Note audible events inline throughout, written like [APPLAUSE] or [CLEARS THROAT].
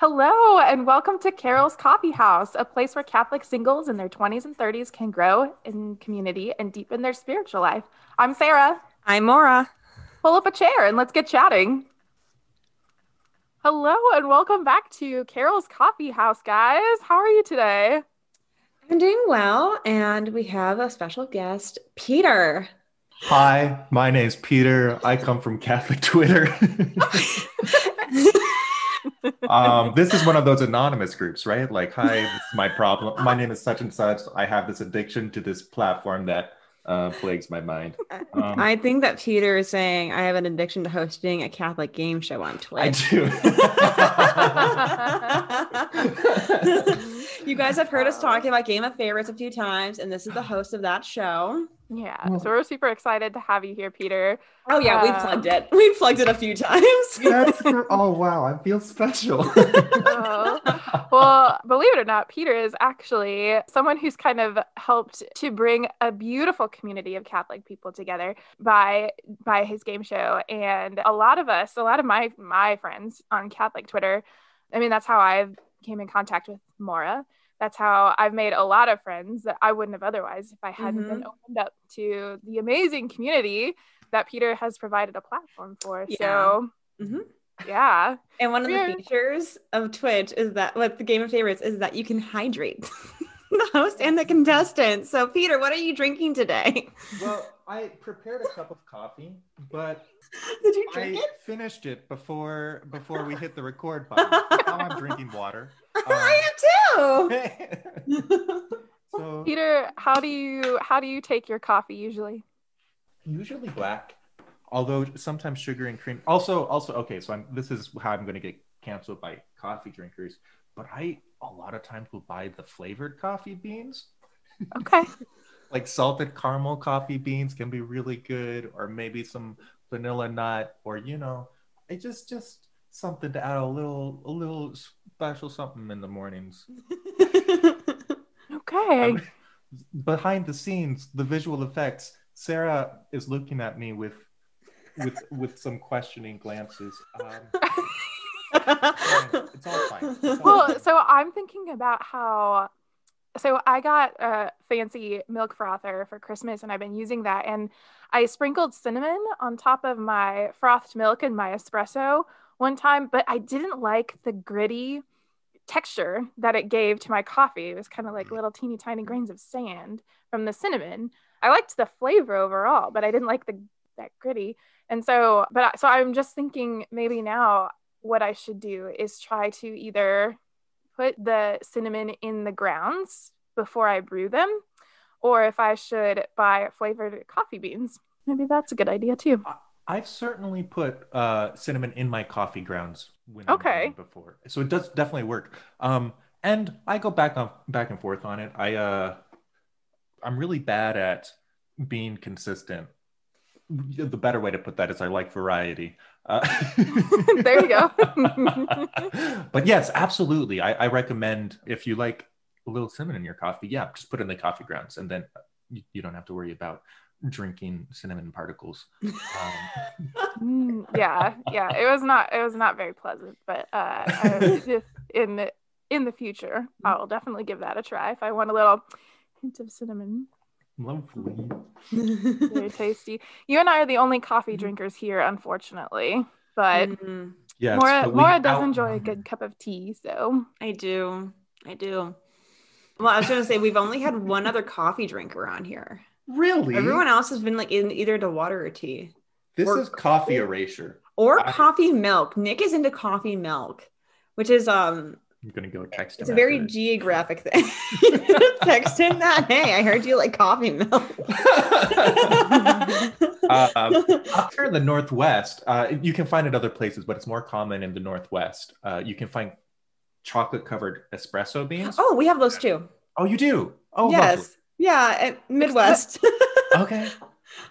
Hello, and welcome to Carol's Coffee House, a place where Catholic singles in their 20s and 30s can grow in community and deepen their spiritual life. I'm Sarah. I'm Maura. Pull up a chair and let's get chatting. Hello, and welcome back to Carol's Coffee House, guys. How are you today? I'm doing well, and we have a special guest, Peter. Hi, my name's Peter. I come from Catholic Twitter. [LAUGHS] [LAUGHS] um, [LAUGHS] this is one of those anonymous groups, right? Like, hi, this is my problem. My name is such and such. I have this addiction to this platform that uh, plagues my mind. Um, I think that Peter is saying I have an addiction to hosting a Catholic game show on Twitch. I do. [LAUGHS] [LAUGHS] you guys have heard us talking about Game of Favorites a few times, and this is the host of that show. Yeah, so we're super excited to have you here, Peter. Oh yeah, uh, we plugged it. [LAUGHS] We plugged it a few times. [LAUGHS] That's oh wow, I feel special. [LAUGHS] oh. Well, believe it or not, Peter is actually someone who's kind of helped to bring a beautiful community of Catholic people together by by his game show. And a lot of us, a lot of my my friends on Catholic Twitter, I mean, that's how I came in contact with Maura. that's how I've made a lot of friends that I wouldn't have otherwise if I hadn't mm-hmm. been opened up to the amazing community that Peter has provided a platform for. Yeah. So, mm-hmm. yeah. And one of the features of Twitch is that with the game of favorites is that you can hydrate [LAUGHS] the host and the contestants. So, Peter, what are you drinking today? Well, I prepared a cup of coffee, but [LAUGHS] did you drink I it? finished it before before we hit the record [LAUGHS] button. now I'm drinking water. Um, [LAUGHS] I am too. so, Peter, how do you how do you take your coffee usually? Usually black, although sometimes sugar and cream. Also, also okay. So I'm, this is how I'm going to get canceled by coffee drinkers. But I a lot of times will buy the flavored coffee beans. Okay. like salted caramel coffee beans can be really good, or maybe some vanilla nut, or you know, it just just something to add a little a little special something in the mornings. [LAUGHS] okay. I'm, behind the scenes, the visual effects. Sarah is looking at me with with with some questioning glances. Um, [LAUGHS] it's all fine. It's all well, fine. so I'm thinking about how so I got a fancy milk frother for Christmas and I've been using that and I sprinkled cinnamon on top of my frothed milk and my espresso one time, but I didn't like the gritty texture that it gave to my coffee. It was kind of like mm. little teeny tiny grains of sand from the cinnamon. I liked the flavor overall, but I didn't like the that gritty. And so, but so I'm just thinking maybe now what I should do is try to either put the cinnamon in the grounds before I brew them, or if I should buy flavored coffee beans. Maybe that's a good idea too. I've certainly put uh, cinnamon in my coffee grounds when okay. before, so it does definitely work. Um, and I go back on back and forth on it. I uh, I'm really bad at being consistent. The better way to put that is I like variety. Uh, [LAUGHS] there you go. [LAUGHS] but yes, absolutely. I, I, recommend if you like a little cinnamon in your coffee, yeah, just put it in the coffee grounds and then you, you don't have to worry about drinking cinnamon particles. Um, [LAUGHS] yeah, yeah. It was not it was not very pleasant, but uh, I, in the in the future, I will definitely give that a try if I want a little hint of cinnamon. Lovely. Very [LAUGHS] tasty. You and I are the only coffee mm-hmm. drinkers here, unfortunately. But mm-hmm. yes, Maura, but Maura does out- enjoy a good cup of tea, so I do. I do. Well, I was gonna say we've only had one other coffee drink around here. Really? Everyone else has been like in either the water or tea. This or, is coffee erasure. Or I, coffee milk. Nick is into coffee milk, which is um I'm gonna go text him. It's a very geographic thing. [LAUGHS] text him that. Hey, I heard you like coffee milk. uh, up here in the Northwest, uh, you can find it other places, but it's more common in the Northwest. Uh, you can find chocolate covered espresso beans. Oh, we have those too. Oh, you do? Oh, yes. Lovely. Yeah, Midwest. okay.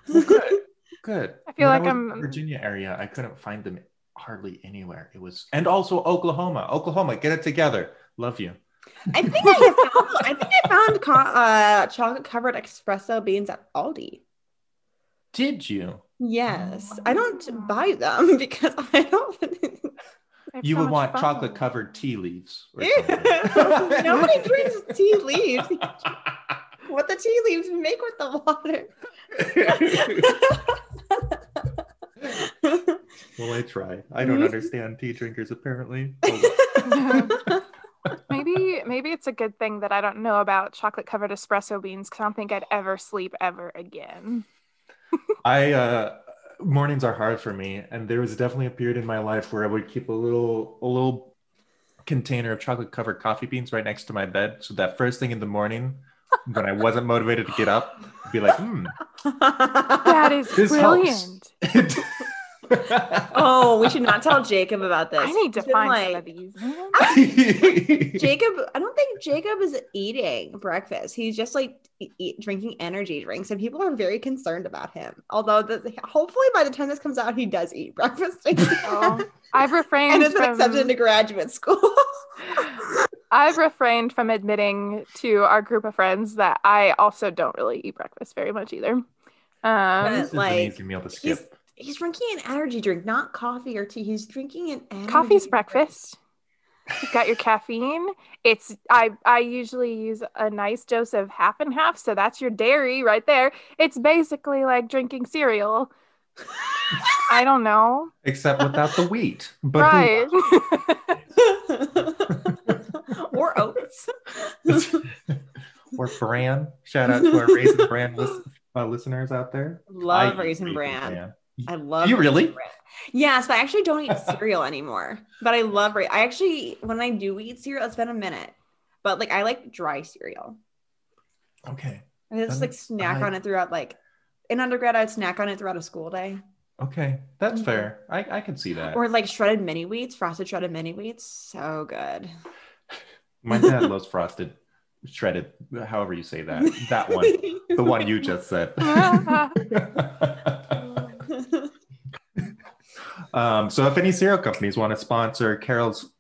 Well, good. [LAUGHS] Good. I feel when like I I'm Virginia area. I couldn't find them hardly anywhere. It was, and also Oklahoma. Oklahoma, get it together. Love you. I think I found. I think I found uh, chocolate covered espresso beans at Aldi. Did you? Yes, I don't buy them [LAUGHS] because I don't. have You so would much want chocolate covered tea leaves. Or [LAUGHS] Nobody drinks tea leaves. [LAUGHS] What the tea leaves make with the water? Well, I try. I don't Mhm. understand tea drinkers apparently. [LAUGHS] [LAUGHS] maybe maybe it's a good thing that I don't know about chocolate covered espresso beans because I don't think I'd ever sleep ever again. [LAUGHS] I uh mornings are hard for me and there was definitely a period in my life where I would keep a little a little container of chocolate covered coffee beans right next to my bed so that first thing in the morning when I wasn't motivated to get up I'd be like hmm That is brilliant. Helps. [LAUGHS] oh, we should not tell Jacob about this. I need to find like- some of these. [LAUGHS] [LAUGHS] Jacob, I don't think Jacob is eating breakfast. He's just like eat, drinking energy drinks, and people are very concerned about him. Although, the, hopefully, by the time this comes out, he does eat breakfast Oh, I've refrained and is from accepted into graduate school. I've refrained from admitting to our group of friends that I also don't really eat breakfast very much either. Um, This is an like, easy meal to skip. He's drinking an energy drink, not coffee or tea. He's drinking an energy drink. coffee's drink. breakfast. You've got your caffeine. It's I I usually use a nice dose of half and half, so that's your dairy right there. It's basically like drinking cereal. [LAUGHS] I don't know. Except without the wheat. But right. [LAUGHS] or oats. [LAUGHS] or bran. Shout out to our raisin bran lis- uh, listeners out there. Love I eat raisin bran. I love. you really? Yes, but I actually don't eat cereal anymore. But I love. I actually, when I do eat cereal, it's been a minute. But like, I like dry cereal. Okay. I just like snack I- on it throughout. Like in undergrad, I'd snack on it throughout a school day, Okay. That's Mhm. fair. I, I can see that. or like shredded mini wheats, frosted shredded mini wheats. So good. [LAUGHS] My dad loves frosted, shredded, however you say that. That one. the one you just said. [LAUGHS] [LAUGHS] um, so if any cereal companies want to sponsor Carol's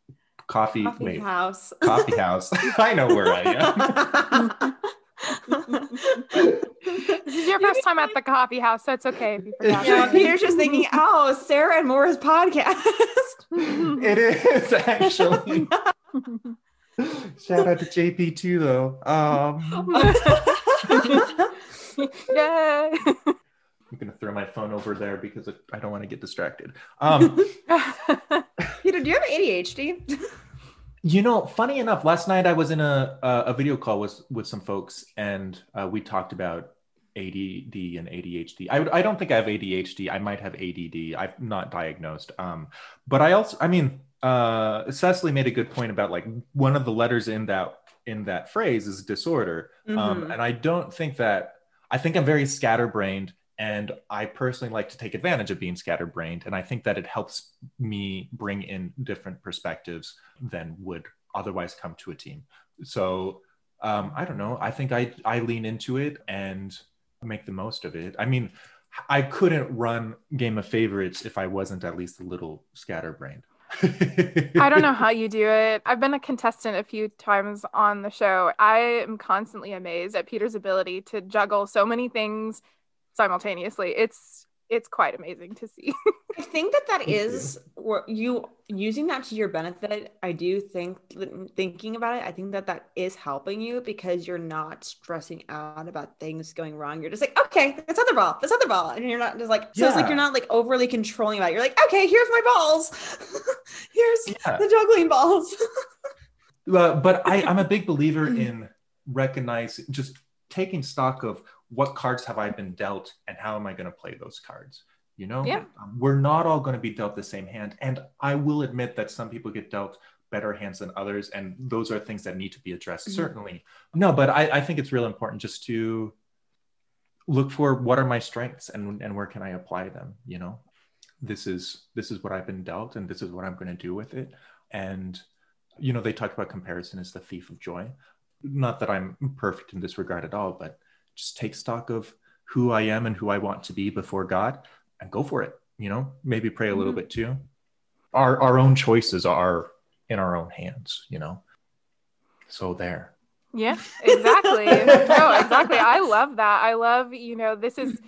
coffee, Coffee wait, house. [LAUGHS] coffee house, [LAUGHS] I know where I am. this is your first time at the coffee house, so it's okay if you forgot. yeah, that. Peter's just thinking, oh, Sarah and Maura's podcast. [LAUGHS] it is actually. Shout out to JP too, though. Um, Yay. I'm gonna throw my phone over there because I don't want to get distracted. [LAUGHS] Um, Peter, do you have ADHD? [LAUGHS] You know, funny enough, last night I was in a a, a video call with with some folks, and uh, we talked about ADD and ADHD. I I don't think I have ADHD. I might have ADD. I'm not diagnosed. Um, but I also, I mean, uh, Cecily made a good point about like one of the letters in that in that phrase is disorder, um, Mhm. and I don't think that. I think I'm very scatterbrained. And I personally like to take advantage of being scatterbrained. And I think that it helps me bring in different perspectives than would otherwise come to a team. So um, I don't know. I think I, I lean into it and make the most of it. I mean, I couldn't run Game of Favorites if I wasn't at least a little scatterbrained. [LAUGHS] I don't know how you do it. I've been a contestant a few times on the show. I am constantly amazed at Peter's ability to juggle so many things simultaneously. It's it's quite amazing to see. [LAUGHS] I think that that is you. what you using that to your benefit. I do think thinking about it, I think that that is helping you because you're not stressing out about things going wrong. You're just like, okay, this other ball, this other ball, and you're not just like, so it's like you're not like overly controlling about it. You're like, okay, here's my balls, [LAUGHS] here's Yeah. the juggling balls. [LAUGHS] Uh, but I, I'm a big believer in recognizing just taking stock of what cards have I been dealt and how am I going to play those cards. You know, Yeah. Um, we're not all going to be dealt the same hand, and I will admit that some people get dealt better hands than others, and those are things that need to be addressed. Mhm. Certainly, no, but I, I think it's real important just to look for what are my strengths and and where can I apply them. You know, this is this is what I've been dealt, and this is what I'm going to do with it, and you know they talk about comparison as the thief of joy not that i'm perfect in this regard at all but just take stock of who i am and who i want to be before god and go for it you know maybe pray a little Mhm. bit too our our own choices are in our own hands you know so there Yeah, exactly. [LAUGHS] no, exactly. I love that. I love, you know, this is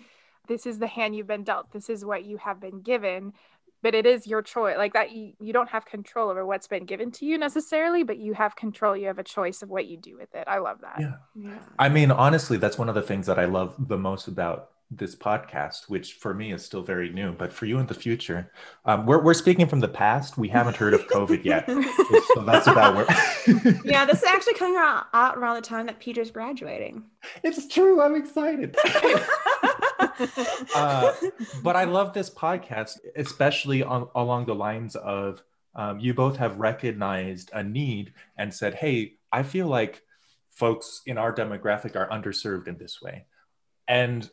this is the hand you've been dealt. This is what you have been given. But it is your choice like that you, you don't have control over what's been given to you necessarily but you have control you have a choice of what you do with it. I love that. Yeah, yeah. i mean honestly that's one of the things that i love the most about this podcast which for me is still very new but for you in the future um, we're, we're speaking from the past. We haven't heard of covid yet. [LAUGHS] So that's about where [LAUGHS] yeah this is [LAUGHS] actually coming out, out around the time that peter's graduating. It's true. I'm excited uh, [LAUGHS] but I love this podcast, especially on, along the lines of um, you both have recognized a need and said, hey, I feel like folks in our demographic are underserved in this way. And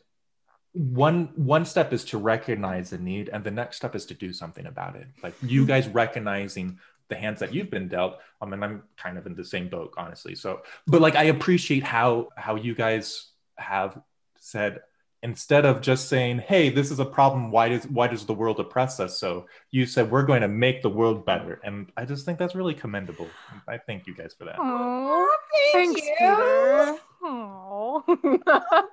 one one step is to recognize the need and the next step is to do something about it. Like you guys recognizing the hands that you've been dealt i mean i'm kind of in the same boat honestly. So but like i appreciate how how you guys have said instead of just saying hey this is a problem why does why does the world oppress us so? You said we're going to make the world better. And i just think that's really commendable. I thank you guys for that. Aww, thank thanks you. [LAUGHS]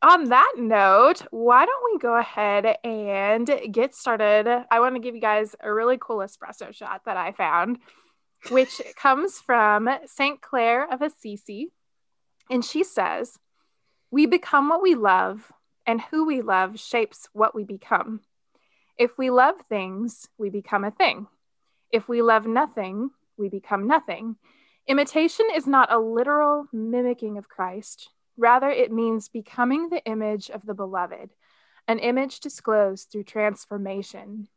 on that note why don't we go ahead and get started? I want to give you guys a really cool espresso shot that i found which comes from st clare of assisi. And she says we become what we love, and who we love shapes what we become. If we love things, we become a thing. If we love nothing, we become nothing. Imitation is not a literal mimicking of Christ. Rather, it means becoming the image of the beloved, an image disclosed through transformation.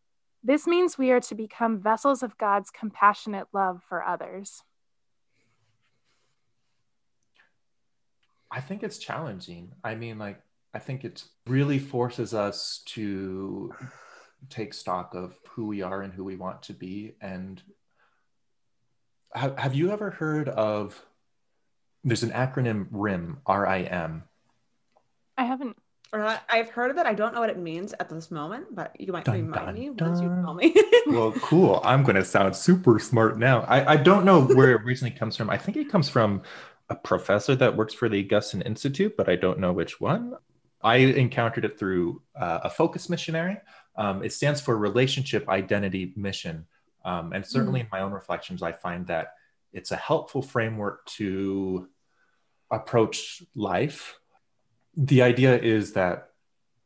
This means we are to become vessels of God's compassionate love for others. I think it's challenging. I mean, like, I think it really forces us to take stock of who we are and who we want to be. And have, have you ever heard of there's an acronym RIM, R I M? I haven't. I've heard of it. I don't know what it means at this moment, but you might dun, remind dun, me dun. once you tell me. [LAUGHS] well, cool. I'm going to sound super smart now. I, I don't know where it originally comes from. I think it comes from a professor that works for the Augustine Institute, but I don't know which one. I encountered it through uh, a focus missionary. Um, it stands for Relationship Identity Mission. Um, and certainly mm. in my own reflections, I find that it's a helpful framework to approach life. The idea is that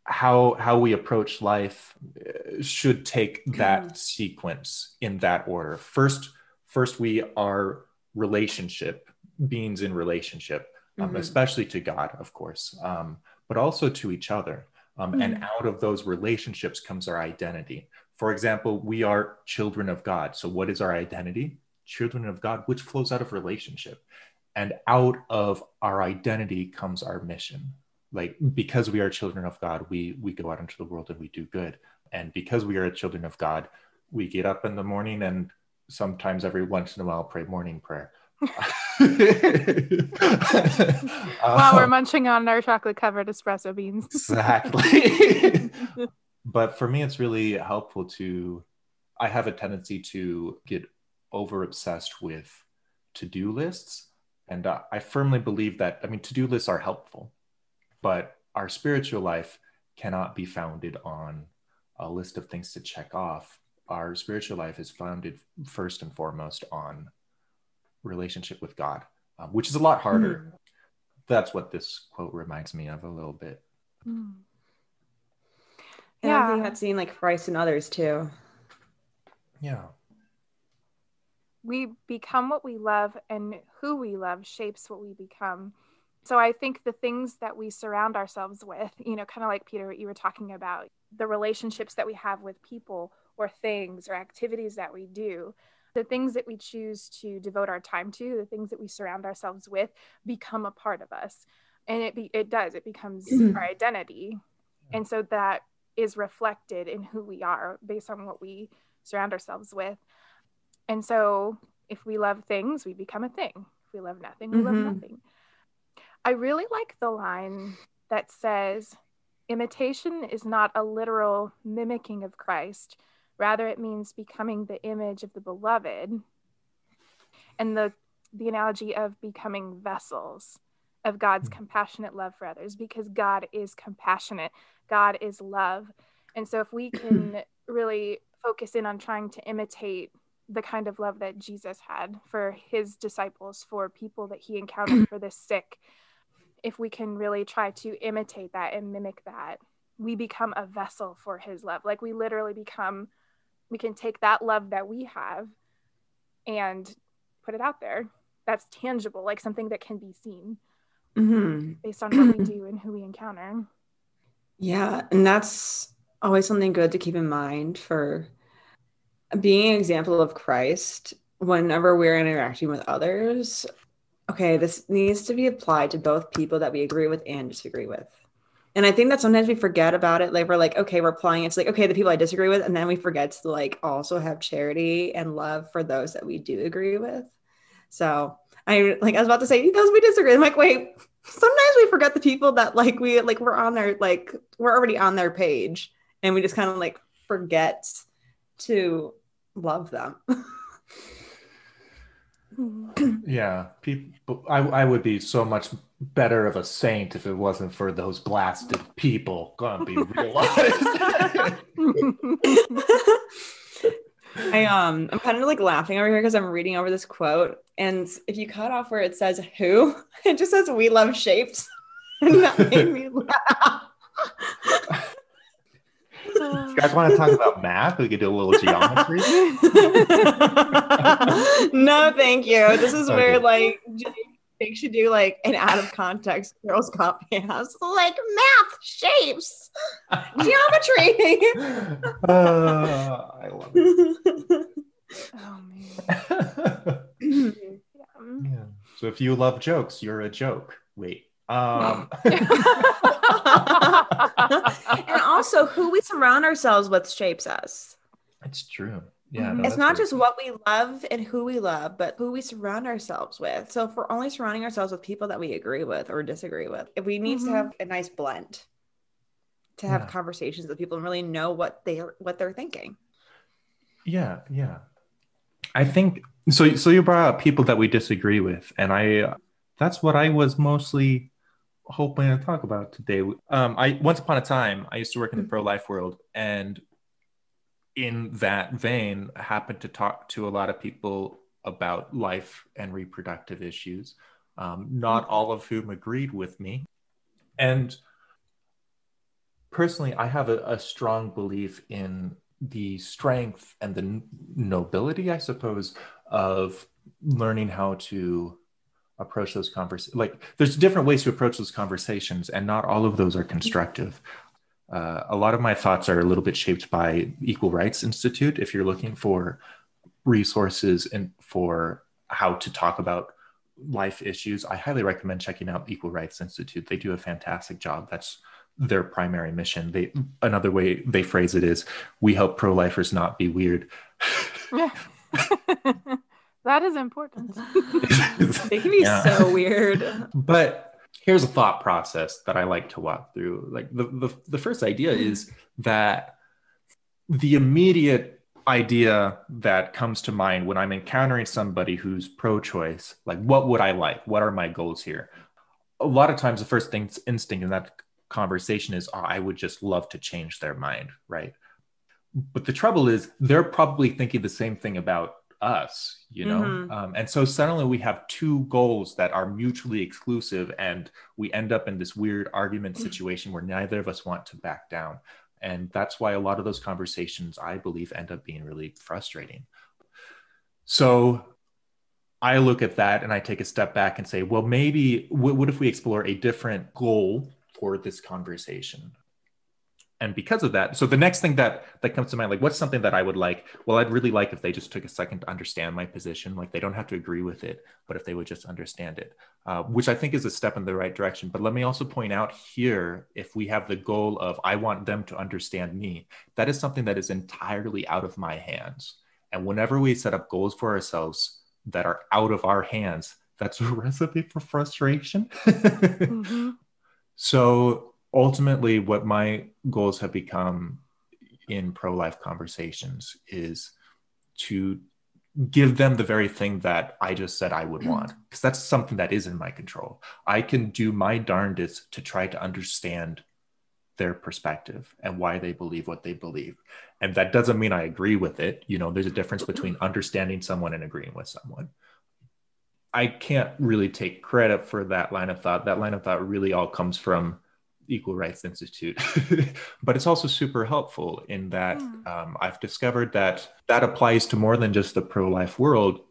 how how we approach life uh, should take that mm. sequence in that order. First, first we are relationship beings in relationship, um, mm-hmm. especially to God, of course, um, but also to each other. Um, mm-hmm. And out of those relationships comes our identity. For example, we are children of God. So, what is our identity? Children of God, which flows out of relationship. And out of our identity comes our mission. Like, because we are children of God, we, we go out into the world and we do good. And because we are children of God, we get up in the morning and sometimes every once in a while pray morning prayer. [LAUGHS] While we're um, munching on our chocolate covered espresso beans. exactly. [LAUGHS] but for me, it's really helpful to, I have a tendency to get over obsessed with to do lists. And uh, I firmly believe that, I mean, to do lists are helpful, but our spiritual life cannot be founded on a list of things to check off. Our spiritual life is founded first and foremost on relationship with God, um, which is a lot harder. Mm. That's what this quote reminds me of a little bit. Mm. Yeah, I think that's seeing like Christ and others too. Yeah. We become what we love, and who we love shapes what we become. So I think the things that we surround ourselves with, you know, kind of like Peter, what you were talking about, the relationships that we have with people or things or activities that we do, the things that we choose to devote our time to, the things that we surround ourselves with, become a part of us. And it be, it does. It becomes our identity, and so that is reflected in who we are based on what we surround ourselves with. And so, if we love things, we become a thing. If we love nothing, we mm-hmm. love nothing. I really like the line that says, imitation is not a literal mimicking of Christ, Rather, it means becoming the image of the beloved. And the, the analogy of becoming vessels of God's mm-hmm. compassionate love for others, because God is compassionate, God is love. And so, if we [CLEARS THROAT] can really focus in on trying to imitate the kind of love that Jesus had for his disciples, for people that he encountered, [CLEARS THROAT] for the sick, if we can really try to imitate that and mimic that, we become a vessel for his love. Like we literally become, we can take that love that we have and put it out there. That's tangible, like something that can be seen mm-hmm. based on what we [CLEARS THROAT] do and who we encounter. Yeah. And that's always something good to keep in mind for being an example of Christ whenever we're interacting with others. Okay, this needs to be applied to both people that we agree with and disagree with. And I think that sometimes we forget about it. Like we're like, okay, we're applying it to like, okay, the people I disagree with, and then we forget to like also have charity and love for those that we do agree with. So I like I was about to say those we disagree. I'm like, wait, sometimes we forget the people that like we like we're on their like we're already on their page and we just kind of like forget to love them. [LAUGHS] yeah, people. I I would be so much better of a saint if it wasn't for those blasted people. Gonna be [LAUGHS] realized. I um I'm kind of like laughing over here because I'm reading over this quote, and if you cut off where it says who, [LAUGHS] it just says we love shapes, [LAUGHS] and that made me laugh you guys want to talk about math? We could do a little geometry. no, thank you. This is okay. where like Jake should do like an out of context Carol's Coffee House, like math, shapes, [LAUGHS] geometry. Uh, [LAUGHS] I love it. [LAUGHS] oh man. yeah. So if you love jokes, you're a joke. Wait. Um and also, who we surround ourselves with shapes us. It's true. Yeah. No, it's not just true. what we love and who we love, but who we surround ourselves with. So if we're only surrounding ourselves with people that we agree with or disagree with, if we need mm-hmm. to have a nice blend to have yeah. conversations with people and really know what they are what they're thinking. Yeah, yeah. I think so so you brought up people that we disagree with and I that's what I was mostly hoping to talk about today. Um, I once upon a time I used to work in the mm. pro life world, and in that vein, I happened to talk to a lot of people about life and reproductive issues. Um, not mm. all of whom agreed with me, and personally, I have a, a strong belief in the strength and the nobility, I suppose, of learning how to approach those conversations like there's different ways to approach those conversations and not all of those are constructive uh, a lot of my thoughts are a little bit shaped by equal rights institute if you're looking for resources and for how to talk about life issues i highly recommend checking out equal rights institute they do a fantastic job that's their primary mission they another way they phrase it is we help pro-lifers not be weird [LAUGHS] That is important. [LAUGHS] they can be [LAUGHS] yeah. so weird. But here's a thought process that I like to walk through. Like the, the, the first idea hmm. is that the immediate idea that comes to mind when I'm encountering somebody who's pro choice, like what would I like? What are my goals here? A lot of times, the first thing instinct in that conversation is, oh, I would just love to change their mind, right? But the trouble is, they're probably thinking the same thing about us you know mm-hmm. um, and so suddenly we have two goals that are mutually exclusive and we end up in this weird argument mm. situation where neither of us want to back down and that's why a lot of those conversations i believe end up being really frustrating so i look at that and i take a step back and say well maybe what if we explore a different goal for this conversation and because of that so the next thing that that comes to mind like what's something that i would like? Well i'd really like if they just took a second to understand my position like they don't have to agree with it but if they would just understand it uh, which i think is a step in the right direction. But let me also point out here if we have the goal of i want them to understand me that is something that is entirely out of my hands. And whenever we set up goals for ourselves that are out of our hands that's a [LAUGHS] recipe for frustration. Mm-hmm. so ultimately what my goals have become in pro-life conversations is to give them the very thing that I just said I would mm. want because that's something that is in my control. I can do my darndest to try to understand their perspective and why they believe what they believe. And that doesn't mean I agree with it. You know, there's a difference between understanding someone and agreeing with someone. I can't really take credit for that line of thought. That line of thought really all comes from Equal Rights Institute, [LAUGHS] but it's also super helpful in that mm. um, I've discovered that that applies to more than just the pro life world.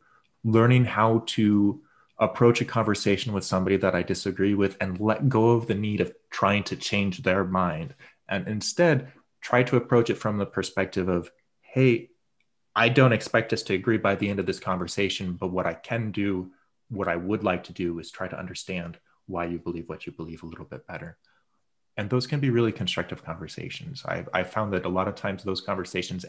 Learning how to approach a conversation with somebody that I disagree with and let go of the need of trying to change their mind and instead try to approach it from the perspective of, hey, I don't expect us to agree by the end of this conversation, but what I can do, what I would like to do is try to understand why you believe what you believe a little bit better. And those can be really constructive conversations. I, I found that a lot of times those conversations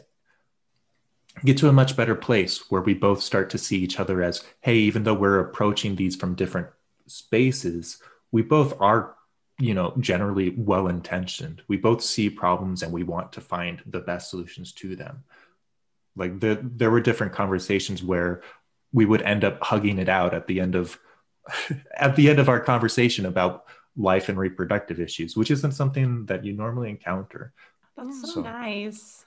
get to a much better place where we both start to see each other as hey even though we're approaching these from different spaces we both are you know generally well intentioned we both see problems and we want to find the best solutions to them like the, there were different conversations where we would end up hugging it out at the end of [LAUGHS] at the end of our conversation about life and reproductive issues which isn't something that you normally encounter. That's so, so nice.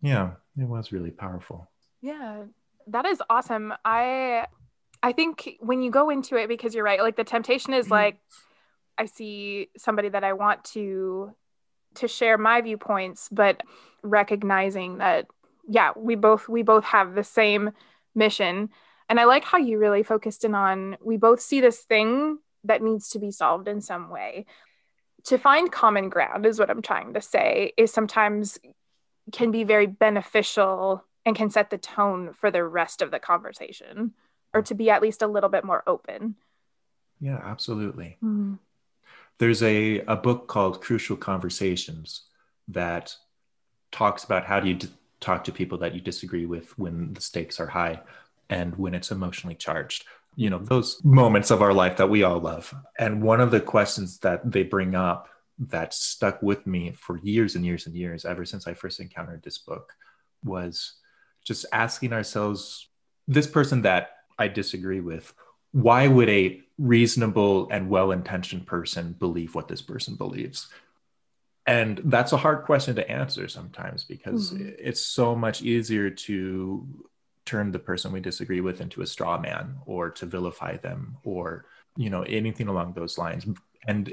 yeah it was really powerful. Yeah that is awesome. I i think when you go into it because you're right like the temptation is mm-hmm. like i see somebody that i want to to share my viewpoints but recognizing that yeah we both we both have the same mission. And i like how you really focused in on we both see this thing that needs to be solved in some way to find common ground is what i'm trying to say is sometimes can be very beneficial and can set the tone for the rest of the conversation or to be at least a little bit more open. Yeah, absolutely. Mm. There's a, a book called Crucial Conversations that talks about how do you d- talk to people that you disagree with when the stakes are high and when it's emotionally charged. You know, those moments of our life that we all love. And one of the questions that they bring up that stuck with me for years and years and years, ever since I first encountered this book, was just asking ourselves this person that I disagree with, why would a reasonable and well intentioned person believe what this person believes? And that's a hard question to answer sometimes because mm-hmm. it's so much easier to turn the person we disagree with into a straw man or to vilify them or you know anything along those lines and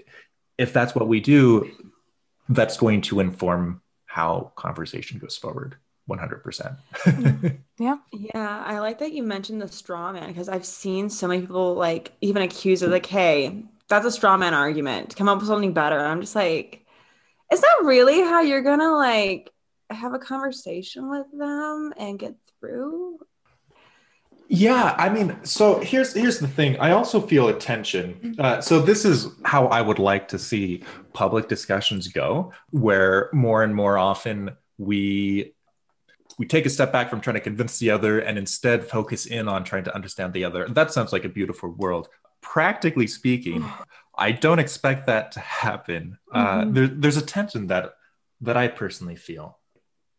if that's what we do, that's going to inform how conversation goes forward 100%. [LAUGHS] yeah. Yeah. I like that you mentioned the straw man because I've seen so many people like even accuse of like, hey, that's a straw man argument. Come up with something better. And I'm just like, is that really how you're going to like have a conversation with them and get through? Yeah, I mean, so here's here's the thing. I also feel a tension. Uh, so this is how I would like to see public discussions go, where more and more often we we take a step back from trying to convince the other and instead focus in on trying to understand the other. That sounds like a beautiful world. Practically speaking, [SIGHS] I don't expect that to happen. Uh, mm-hmm. there, there's a tension that that I personally feel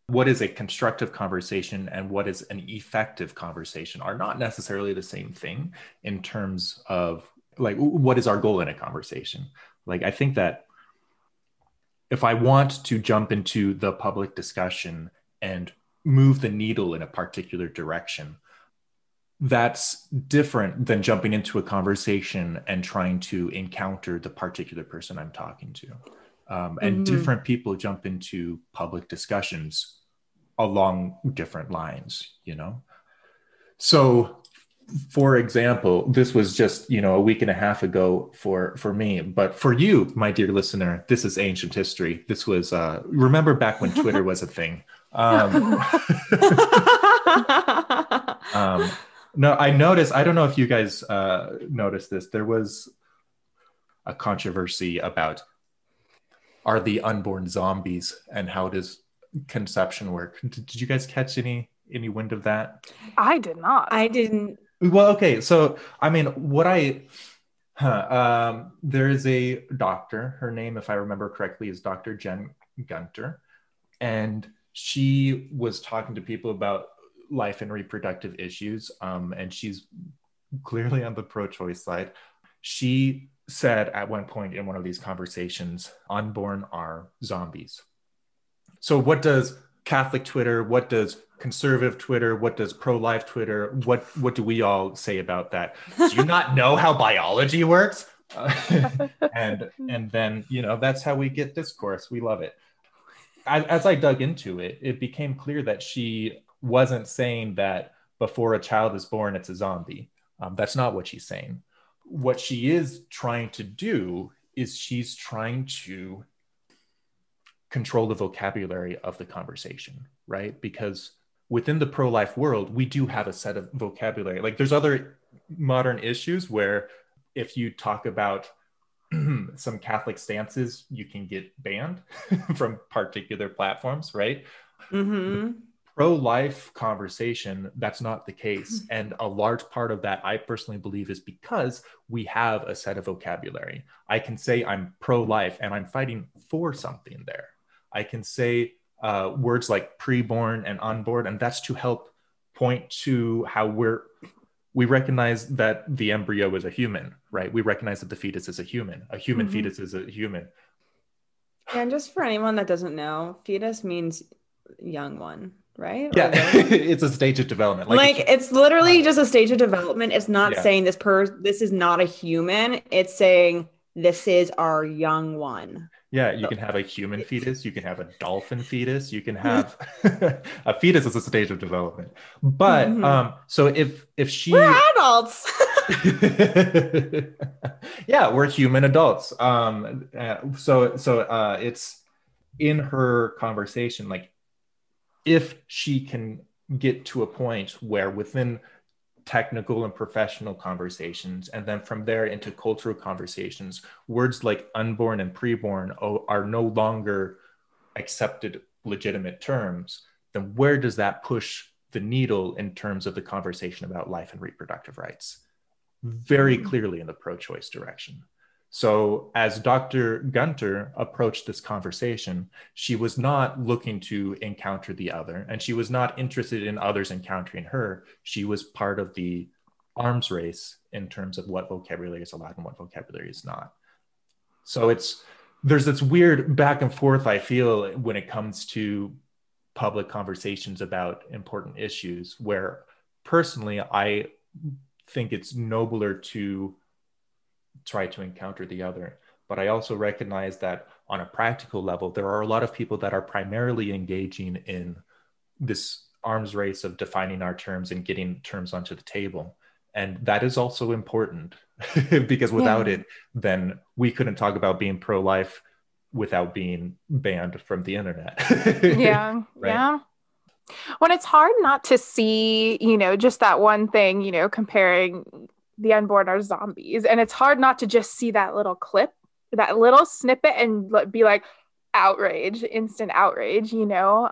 what is a constructive conversation and what is an effective conversation are not necessarily the same thing in terms of like what is our goal in a conversation? Like i think that if i want to jump into the public discussion and move the needle in a particular direction that's different than jumping into a conversation and trying to encounter the particular person i'm talking to um, and mm-hmm. different people jump into public discussions along different lines you know? So for example this was just you know a week and a half ago for for me. But for you my dear listener this is ancient history. This was uh remember back when twitter was a thing. Um, [LAUGHS] um no i noticed i don't know if you guys uh noticed this. There was a controversy about are the unborn zombies and how does conception work? Did, did you guys catch any any wind of that? I did not. I didn't. Well okay so i mean what i huh, um, there is a doctor her name if i remember correctly is dr jen gunter. And she was talking to people about life and reproductive issues um, and she's clearly on the pro-choice side. She said at one point in one of these conversations unborn are zombies. So, what does Catholic Twitter, what does conservative Twitter, what does pro life Twitter, what, what do we all say about that? Do you not [LAUGHS] know how biology works? Uh, [LAUGHS] [LAUGHS] and and then you know that's how we get discourse we love it as, as i dug into it it became clear that she wasn't saying that before a child is born it's a zombie um, that's not what she's saying what she is trying to do is she's trying to control the vocabulary of the conversation right because within the pro-life world we do have a set of vocabulary like there's other modern issues where if you talk about [CLEARS THROAT] some Catholic stances, you can get banned [LAUGHS] from particular platforms, right? Mm-hmm. Pro life conversation, that's not the case. And a large part of that, I personally believe, is because we have a set of vocabulary. I can say I'm pro life and I'm fighting for something there. I can say uh, words like preborn and unborn, and that's to help point to how we're we recognize that the embryo is a human, right? We recognize that the fetus is a human. A human mm-hmm. fetus is a human. And just for anyone that doesn't know, fetus means young one, right? Yeah, [LAUGHS] it's a stage of development. Like, like it's, literally just a stage of development. It's not yeah. saying this per this is not a human. It's saying this is our young one. Yeah, you can have a human fetus, you can have a dolphin fetus, you can [LAUGHS] have [LAUGHS] a fetus is a stage of development. But mm-hmm. um, so if if she We're adults. yeah, we're human adults. Um, uh, so so uh, it's in her conversation, like if she can get to a point where within technical and professional conversations and then from there into cultural conversations words like unborn and preborn are no longer accepted legitimate terms then where does that push the needle in terms of the conversation about life and reproductive rights very mm-hmm. clearly in the pro-choice direction so, as Dr. Gunter approached this conversation, she was not looking to encounter the other, and she was not interested in others encountering her. She was part of the arms race in terms of what vocabulary is allowed and what vocabulary is not. So, it's there's this weird back and forth I feel when it comes to public conversations about important issues, where personally, I think it's nobler to try to encounter the other. But I also recognize that on a practical level, there are a lot of people that are primarily engaging in this arms race of defining our terms and getting terms onto the table. And that is also important [LAUGHS] because without yeah. it, then we couldn't talk about being pro life without being banned from the internet. [LAUGHS] yeah. Right? Yeah. When it's hard not to see, you know, just that one thing, you know, comparing the unborn are zombies. And it's hard not to just see that little clip, that little snippet, and be like, outrage, instant outrage, you know?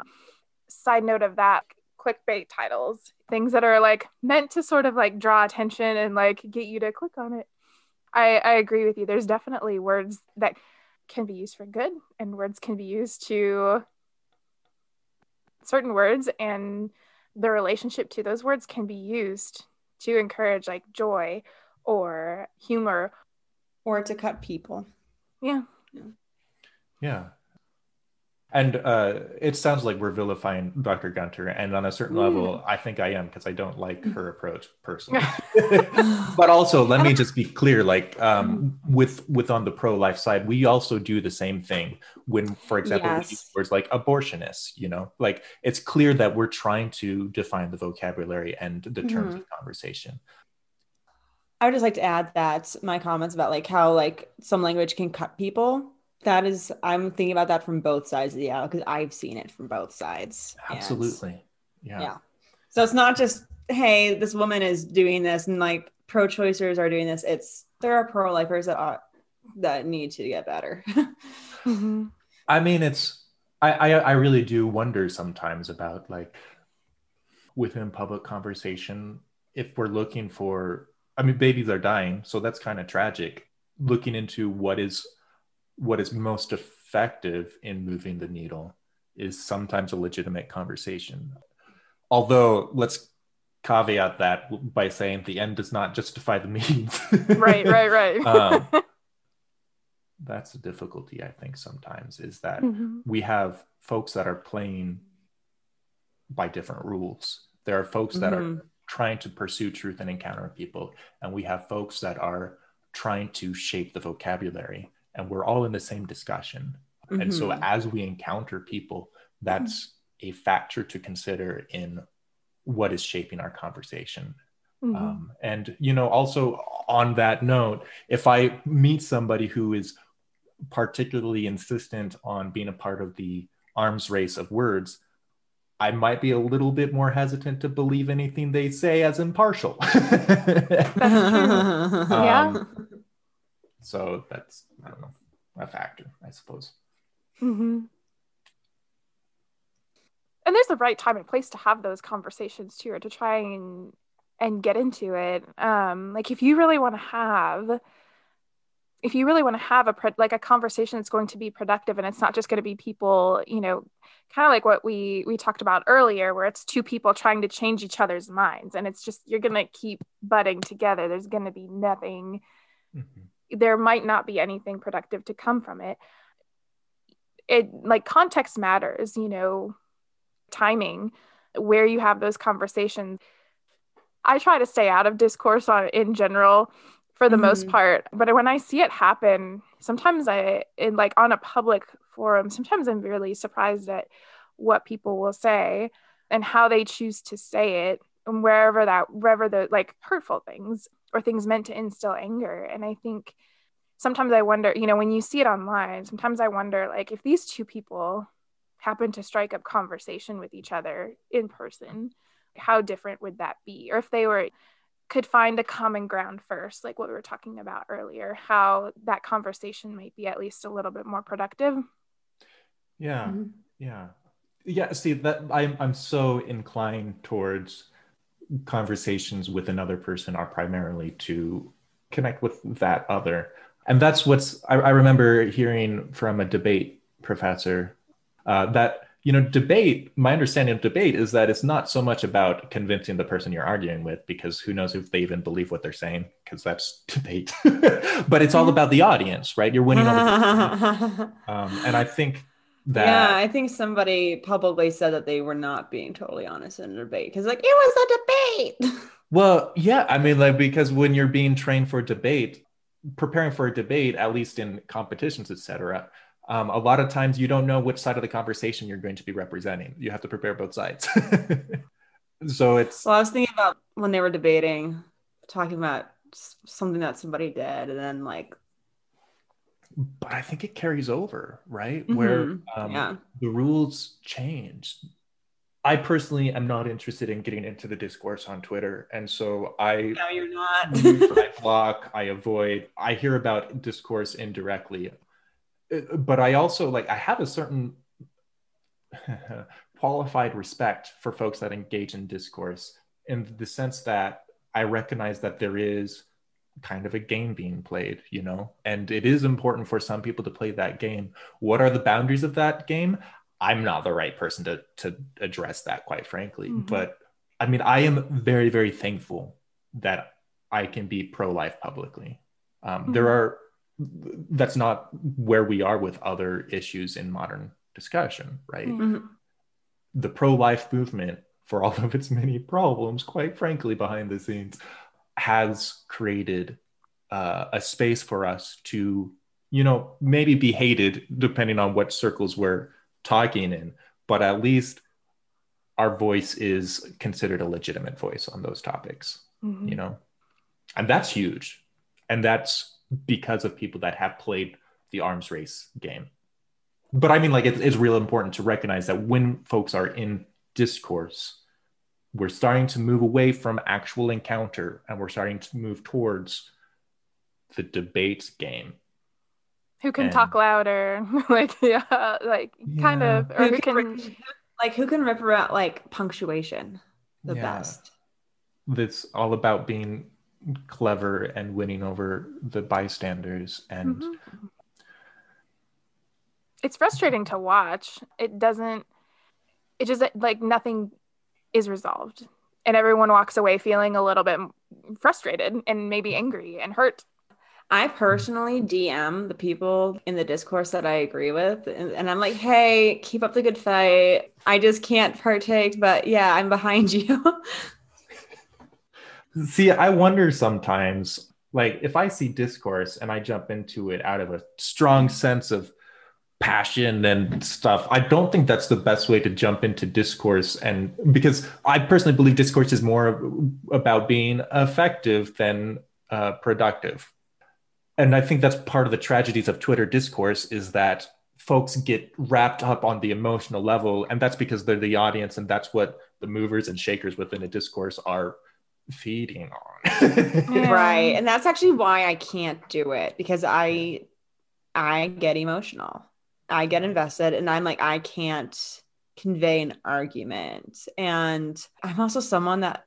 Side note of that clickbait titles, things that are like meant to sort of like draw attention and like get you to click on it. I, I agree with you. There's definitely words that can be used for good, and words can be used to certain words, and the relationship to those words can be used to encourage like joy or humor or to cut people. Yeah. Yeah. And uh, it sounds like we're vilifying Dr. Gunter, and on a certain mm. level, I think I am because I don't like her approach personally. [LAUGHS] [LAUGHS] but also, let me just be clear: like um, with with on the pro life side, we also do the same thing. When, for example, yes. we use words like abortionist, you know, like it's clear that we're trying to define the vocabulary and the terms mm. of conversation. I would just like to add that my comments about like how like some language can cut people that is i'm thinking about that from both sides of the aisle because i've seen it from both sides absolutely. And, yeah. Yeah. So it's not just hey this woman is doing this and like pro-choicers are doing this. It's there are pro-lifers that are that need to get better. [LAUGHS] Mm-hmm. i mean it's I, I i really do wonder sometimes about like within public conversation if we're looking for i mean babies are dying so that's kind of tragic looking into what is what is most effective in moving the needle is sometimes a legitimate conversation. Although, let's caveat that by saying the end does not justify the means. right, right, right. [LAUGHS] um, that's the difficulty i think sometimes is that Mhm. we have folks that are playing by different rules there are folks that are Mhm. trying to pursue truth and encounter people and we have folks that are trying to shape the vocabulary and we're all in the same discussion and so Mhm. as we encounter people that's a factor to consider in what is shaping our conversation Mhm. um, and you know also on that note if i meet somebody who is particularly insistent on being a part of the arms race of words i might be a little bit more hesitant to believe anything they say as impartial [LAUGHS] Yeah. So that's i don't know a factor i suppose hmm And there's the right time and place to have those conversations too, or to try and and get into it. Um, like if you really want to have, if you really want to have a pro- like a conversation that's going to be productive, and it's not just going to be people, you know, kind of like what we we talked about earlier, where it's two people trying to change each other's minds, and it's just you're going to keep butting together. There's going to be nothing Mhm. There might not be anything productive to come from it. It like context matters you know timing where you have those conversations. I try to stay out of discourse on in general for the most Mhm. part but when i see it happen sometimes i in like on a public forum sometimes i'm really surprised at what people will say and how they choose to say it and wherever that wherever the like hurtful things or things meant to instill anger and i think sometimes i wonder you know when you see it online sometimes i wonder like if these two people happen to strike up conversation with each other in person how different would that be or if they were could find a common ground first like what we were talking about earlier how that conversation might be at least a little bit more productive yeah Mhm. Yeah. Yeah, see that I'm I'm so inclined towards conversations with another person are primarily to connect with that other. And that's what's I, I remember hearing from a debate professor uh, that you know debate my understanding of debate is that it's not so much about convincing the person you're arguing with because who knows if they even believe what they're saying because that's debate. [LAUGHS] But it's all about the audience right? You're winning over the [LAUGHS] um, and i think that yeah, I think somebody publicly said that they were not being totally honest in a debate because, like, it was a debate. [LAUGHS] Well, yeah, I mean, like because when you're being trained for debate, preparing for a debate, at least in competitions, etc., um, a lot of times you don't know which side of the conversation you're going to be representing. You have to prepare both sides. [LAUGHS] so it's well, I was thinking about when they were debating, talking about something that somebody did, and then like, but I think it carries over, right? Where Mhm. um, yeah, the rules change. I personally am not interested in getting into the discourse on Twitter, and so I no, you're not. [LAUGHS] I block, I avoid. I hear about discourse indirectly, Uh, but I also like I have a certain [LAUGHS] qualified respect for folks that engage in discourse in the sense that I recognize that there is kind of a game being played, you know, and it is important for some people to play that game. What are the boundaries of that game? I'm not the right person to to address that, quite frankly. Mhm. But I mean, I am very, very thankful that I can be pro-life publicly. Um, There Mhm. are that's not where we are with other issues in modern discussion, right? Mhm. The pro-life movement, for all of its many problems, quite frankly, behind the scenes, has created uh, a space for us to, you know, maybe be hated depending on what circles we're talking in, but at least our voice is considered a legitimate voice on those topics Mhm. you know? And that's huge. And that's because of people that have played the arms race game. But i mean like it, it's real important to recognize that when folks are in discourse we're starting to move away from actual encounter and we're starting to move towards the debate game who can And- talk louder [LAUGHS] like yeah like kind of or who Who can can- like who can rip around like punctuation the Yeah. best? that's all about being clever and winning over the bystanders and Mhm. It's frustrating to watch. It doesn't, it just like nothing is resolved. And everyone walks away feeling a little bit frustrated and maybe angry and hurt. I personally DM the people in the discourse that I agree with, and, and, I'm like, hey, keep up the good fight. I just can't partake, but yeah, I'm behind [LAUGHS] you. see, I wonder sometimes, like, if I see discourse and I jump into it out of a strong sense of passion and stuff, I don't think that's the best way to jump into discourse. And because I personally believe discourse is more about being effective than uh, productive and I think that's part of the tragedies of Twitter discourse is that folks get wrapped up on the emotional level, and that's because they're the audience, and that's what the movers and shakers within a discourse are feeding on. [LAUGHS] right, and that's actually why I can't do it because I I get emotional, I get invested, and I'm like I can't convey an argument, and I'm also someone that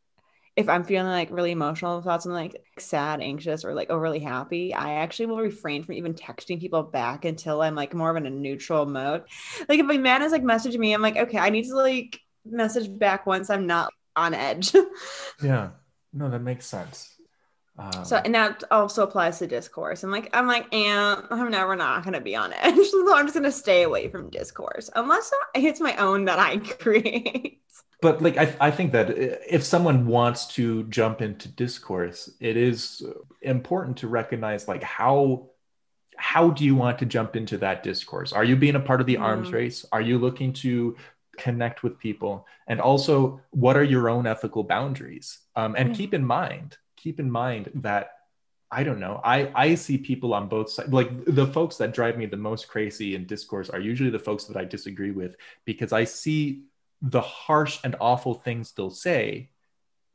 if I'm feeling like really emotional about something like sad, anxious, or like overly happy, I actually will refrain from even texting people back until I'm like more of in a neutral mode. Like if a man is like messaging me, I'm like, okay, I need to like message back once I'm not on edge. [LAUGHS] yeah. No, that makes sense. Um, so and that also applies to discourse. I'm like, I'm like, and I'm never not gonna be on edge. [LAUGHS] So I'm just gonna stay away from discourse unless it's my own that I [LAUGHS] create but like I, I think that if someone wants to jump into discourse it is important to recognize like how how do you want to jump into that discourse are you being a part of the mm. arms race are you looking to connect with people and also what are your own ethical boundaries um, and mm. keep in mind keep in mind that I don't know. I I see people on both sides. Like the folks that drive me the most crazy in discourse are usually the folks that I disagree with because I see the harsh and awful things they'll say.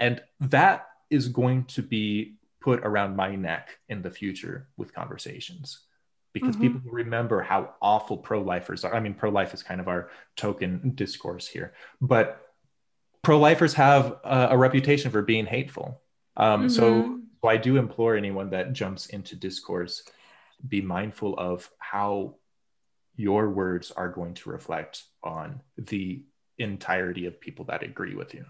And that is going to be put around my neck in the future with conversations because mm-hmm. people remember how awful pro lifers are. I mean, pro life is kind of our token discourse here, but pro lifers have a, a, reputation for being hateful. Um, mm-hmm. so, so I do implore anyone that jumps into discourse be mindful of how your words are going to reflect on the entirety of people that agree with you.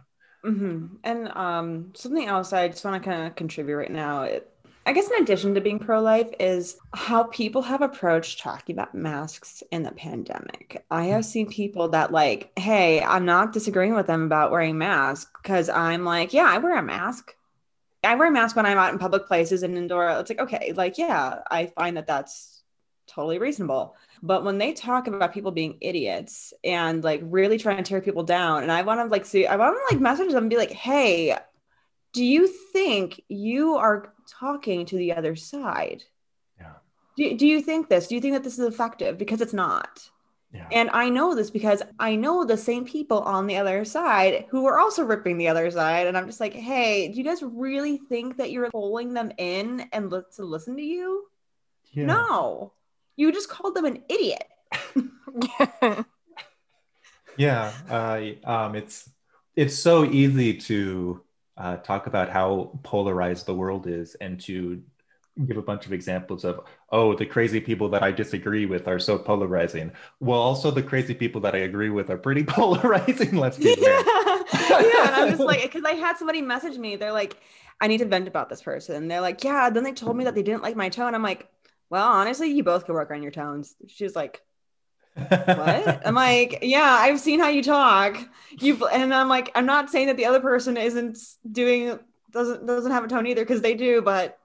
Mm-hmm. And um, something else I just want to kind of contribute right now. It, I guess in addition to being pro-life is how people have approached talking about masks in the pandemic. I have seen people that like, hey, I'm not disagreeing with them about wearing masks because I'm like, yeah, I wear a mask. I wear a mask when I'm out in public places and indoor. It's like, okay, like, yeah, I find that that's totally reasonable. But when they talk about people being idiots and like really trying to tear people down, and I want to like see, I want to like message them and be like, hey, do you think you are talking to the other side? Yeah. Do, do you think this? Do you think that this is effective? Because it's not. Yeah. And I know this because I know the same people on the other side who are also ripping the other side. And I'm just like, hey, do you guys really think that you're pulling them in and look to listen to you? Yeah. No. You just called them an idiot. [LAUGHS] yeah, uh, um, it's it's so easy to uh, talk about how polarized the world is and to give a bunch of examples of oh the crazy people that i disagree with are so polarizing well also the crazy people that i agree with are pretty [LAUGHS] polarizing let's be yeah. yeah and i'm just [LAUGHS] like because i had somebody message me they're like i need to vent about this person they're like yeah then they told me that they didn't like my tone i'm like well, honestly, you both could work on your tones. She's like, what? I'm like, yeah, I've seen how you talk. You and I'm like, I'm not saying that the other person isn't doing doesn't doesn't have a tone either because they do, but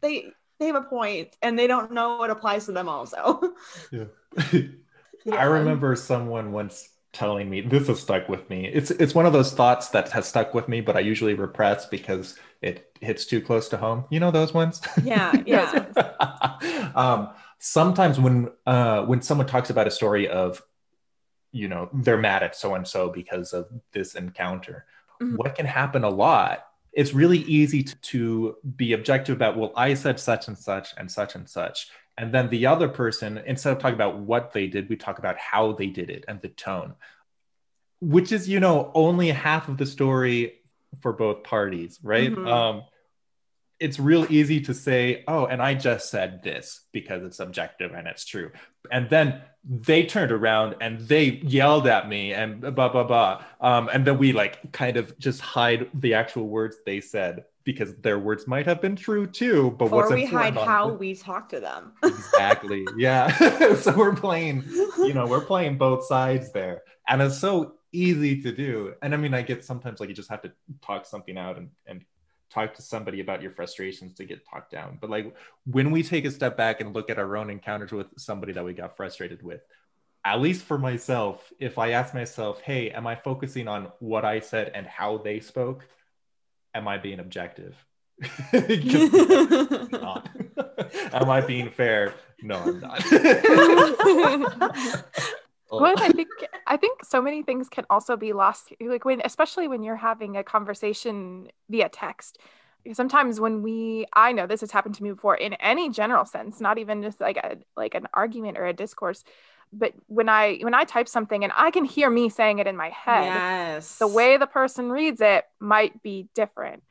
they they have a point and they don't know what applies to them also. [LAUGHS] yeah. [LAUGHS] yeah. I remember someone once telling me this has stuck with me. It's it's one of those thoughts that has stuck with me, but I usually repress because it hits too close to home. You know those ones? Yeah, yeah. [LAUGHS] um, sometimes when uh, when someone talks about a story of, you know, they're mad at so and so because of this encounter, mm-hmm. what can happen a lot. It's really easy to, to be objective about, well, I said such and such and such and such. And then the other person, instead of talking about what they did, we talk about how they did it and the tone, which is, you know, only half of the story for both parties, right? Mm-hmm. Um, it's real easy to say, oh, and I just said this because it's objective and it's true. And then they turned around and they yelled at me and blah, blah, blah. Um, and then we like kind of just hide the actual words they said because their words might have been true too. But or we hide how we talk to them. [LAUGHS] exactly. Yeah. [LAUGHS] so we're playing, you know, we're playing both sides there. And it's so easy to do. And I mean, I get sometimes like you just have to talk something out and, and talk to somebody about your frustrations to get talked down. But like when we take a step back and look at our own encounters with somebody that we got frustrated with, at least for myself, if I ask myself, hey, am I focusing on what I said and how they spoke? Am I being objective? [LAUGHS] [LAUGHS] not. [LAUGHS] am I being fair? No, I'm not. Well i think i think so many things can also be lost like when especially when you're having a conversation via text. Sometimes when we i know this has happened to me before in any general sense not even just like a like an argument or a discourse but when i when i type something and i can hear me saying it in my head yes. the way the person reads it might be different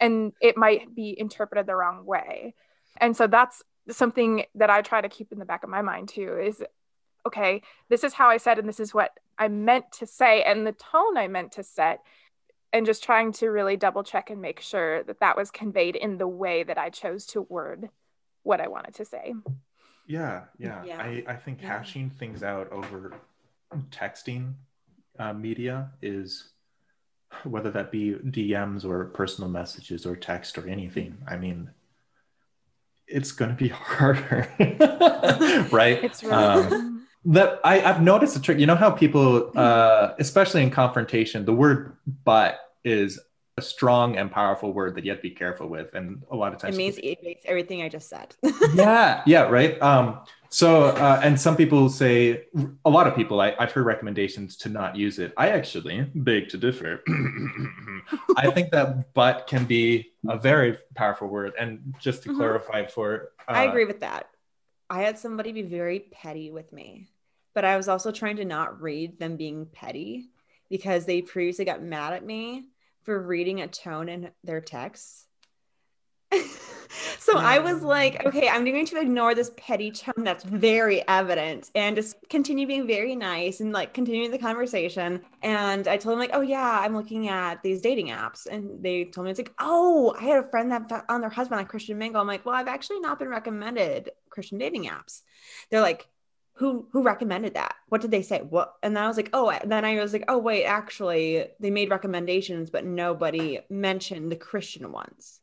and it might be interpreted the wrong way. And so that's something that i try to keep in the back of my mind too is okay, this is how I said, and this is what I meant to say, and the tone I meant to set, and just trying to really double check and make sure that that was conveyed in the way that I chose to word what I wanted to say. Yeah, yeah. yeah. I, I think yeah. hashing things out over texting uh, media is whether that be DMs or personal messages or text or anything. I mean, it's going to be [LAUGHS] harder, [LAUGHS] right? It's really um, that I, I've noticed a trick. You know how people, uh, especially in confrontation, the word "but" is a strong and powerful word that you have to be careful with, and a lot of times it means it makes everything I just said. [LAUGHS] yeah, yeah, right. Um, so, uh, and some people say, a lot of people, I, I've heard recommendations to not use it. I actually beg to differ. [CLEARS THROAT] I think that "but" can be a very powerful word, and just to mm-hmm. clarify for, uh, I agree with that. I had somebody be very petty with me but I was also trying to not read them being petty because they previously got mad at me for reading a tone in their texts. [LAUGHS] so I was like, okay, I'm going to ignore this petty tone that's very evident and just continue being very nice and like continuing the conversation. And I told them like, oh yeah, I'm looking at these dating apps. And they told me it's like, oh, I had a friend that found their husband on Christian Mingle. I'm like, well, I've actually not been recommended Christian dating apps. They're like, who who recommended that? What did they say? What and then i was like oh then i was like oh wait actually they made recommendations but nobody mentioned the christian ones.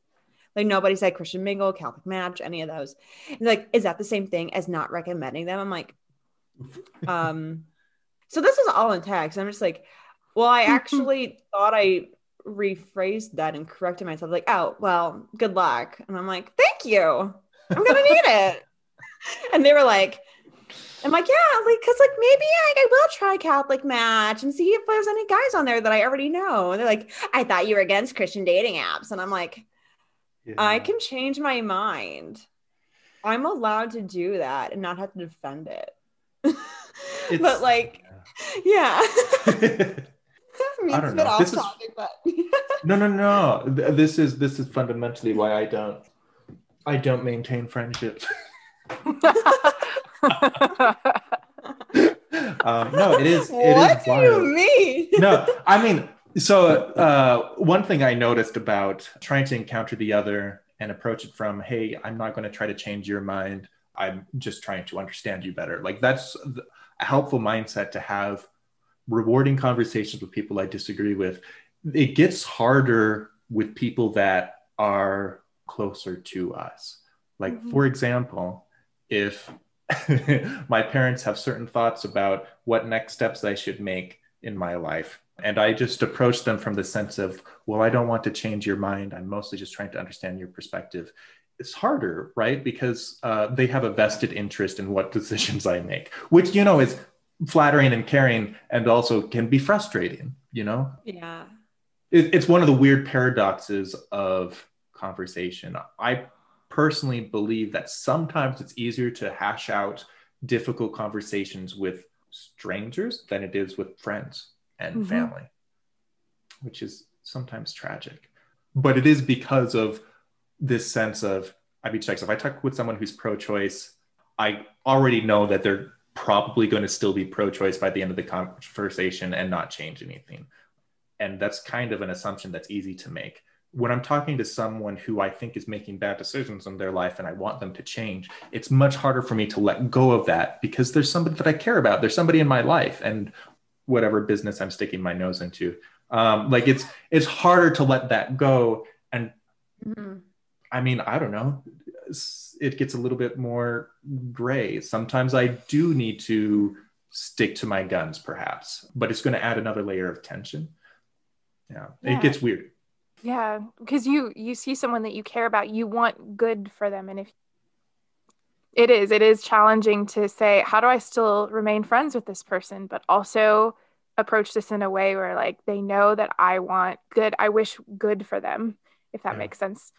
Like nobody said christian mingle catholic match any of those. And like is that the same thing as not recommending them? I'm like um so this is all in text. I'm just like well i actually [LAUGHS] thought i rephrased that and corrected myself. Like oh well good luck. And i'm like thank you. I'm gonna need it. [LAUGHS] And they were like I'm like, yeah, like, cause like maybe I, I will try Catholic Match and see if there's any guys on there that I already know. And they're like, I thought you were against Christian dating apps, and I'm like, yeah. I can change my mind. I'm allowed to do that and not have to defend it. [LAUGHS] but like, yeah. yeah. [LAUGHS] [LAUGHS] I don't know. This is, topic, but no, no, no. This is this is fundamentally why I don't I don't maintain friendships. [LAUGHS] um, no, it is. It what is do wild. you mean? no, I mean, so uh, one thing I noticed about trying to encounter the other and approach it from, hey, I'm not going to try to change your mind. I'm just trying to understand you better. Like that's a helpful mindset to have. Rewarding conversations with people I disagree with. It gets harder with people that are closer to us. Like, mm-hmm. for example, if [LAUGHS] my parents have certain thoughts about what next steps I should make in my life. And I just approach them from the sense of, well, I don't want to change your mind. I'm mostly just trying to understand your perspective. It's harder, right? Because uh, they have a vested interest in what [LAUGHS] decisions I make, which, you know, is flattering and caring and also can be frustrating, you know? Yeah. It, it's one of the weird paradoxes of conversation. I personally believe that sometimes it's easier to hash out difficult conversations with strangers than it is with friends and mm-hmm. family, which is sometimes tragic. But it is because of this sense of I mean, checks. If I talk with someone who's pro-choice, I already know that they're probably going to still be pro-choice by the end of the conversation and not change anything. And that's kind of an assumption that's easy to make. When I'm talking to someone who I think is making bad decisions in their life and I want them to change, it's much harder for me to let go of that because there's somebody that I care about. There's somebody in my life and whatever business I'm sticking my nose into. Um, like it's it's harder to let that go. And mm-hmm. I mean, I don't know. It gets a little bit more gray. Sometimes I do need to stick to my guns, perhaps, but it's going to add another layer of tension. Yeah, yeah. it gets weird. Yeah, because you you see someone that you care about, you want good for them, and if it is, it is challenging to say, how do I still remain friends with this person, but also approach this in a way where like they know that I want good, I wish good for them, if that yeah. makes sense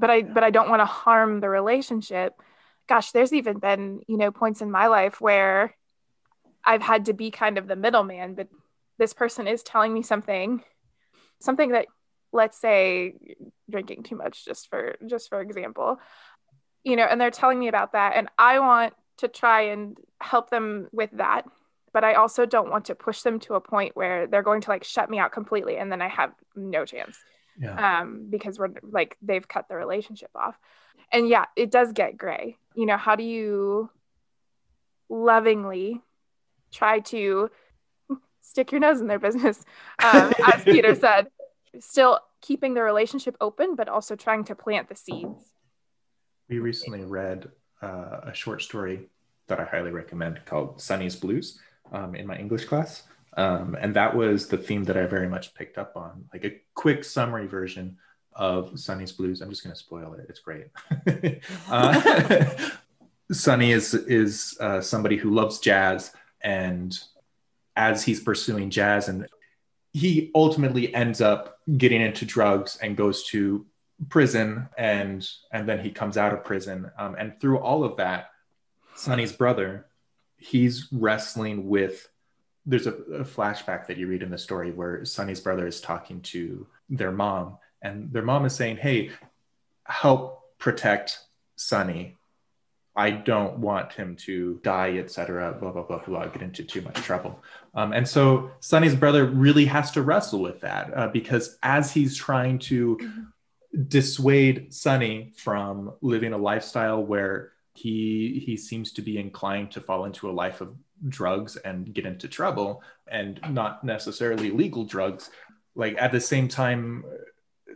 but I but I don't want to harm the relationship. Gosh, there's even been, you know, points in my life where I've had to be kind of the middleman, but this person is telling me something something that let's say drinking too much just for just for example. You know, and they're telling me about that and I want to try and help them with that but I also don't want to push them to a point where they're going to like shut me out completely and then I have no chance yeah. um, because we're like they've cut the relationship off. And yeah, it does get gray. You know, how do you lovingly try to [LAUGHS] stick your nose in their business, um, as Peter [LAUGHS] said, still keeping the relationship open, but also trying to plant the seeds. We recently read uh, a short story that I highly recommend called Sonny's Blues um, in my English class. Um, and that was the theme that I very much picked up on, like a quick summary version of Sonny's Blues. I'm just going to spoil it. It's great. [LAUGHS] uh, [LAUGHS] Sonny is is uh, somebody who loves jazz, and as he's pursuing jazz, and he ultimately ends up getting into drugs and goes to prison, and and then he comes out of prison, um, and through all of that, Sonny's brother, he's wrestling with there's a, a, flashback that you read in the story where Sonny's brother is talking to their mom, and their mom is saying, "Hey, help protect Sonny. I don't want him to die, etc." Blah blah blah blah. Get into too much trouble. Um, and so Sonny's brother really has to wrestle with that uh, because as he's trying to dissuade Sonny from living a lifestyle where he he seems to be inclined to fall into a life of drugs and get into trouble and not necessarily legal drugs like at the same time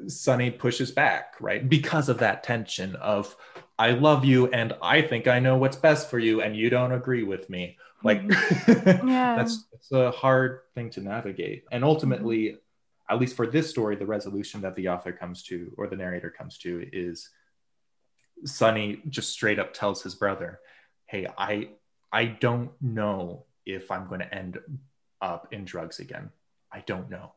sonny pushes back right because of that tension of i love you and i think i know what's best for you and you don't agree with me like mm-hmm. [LAUGHS] yeah. that's it's a hard thing to navigate and ultimately mm-hmm. at least for this story the resolution that the author comes to or the narrator comes to is sonny just straight up tells his brother hey i I don't know if I'm going to end up in drugs again. I don't know.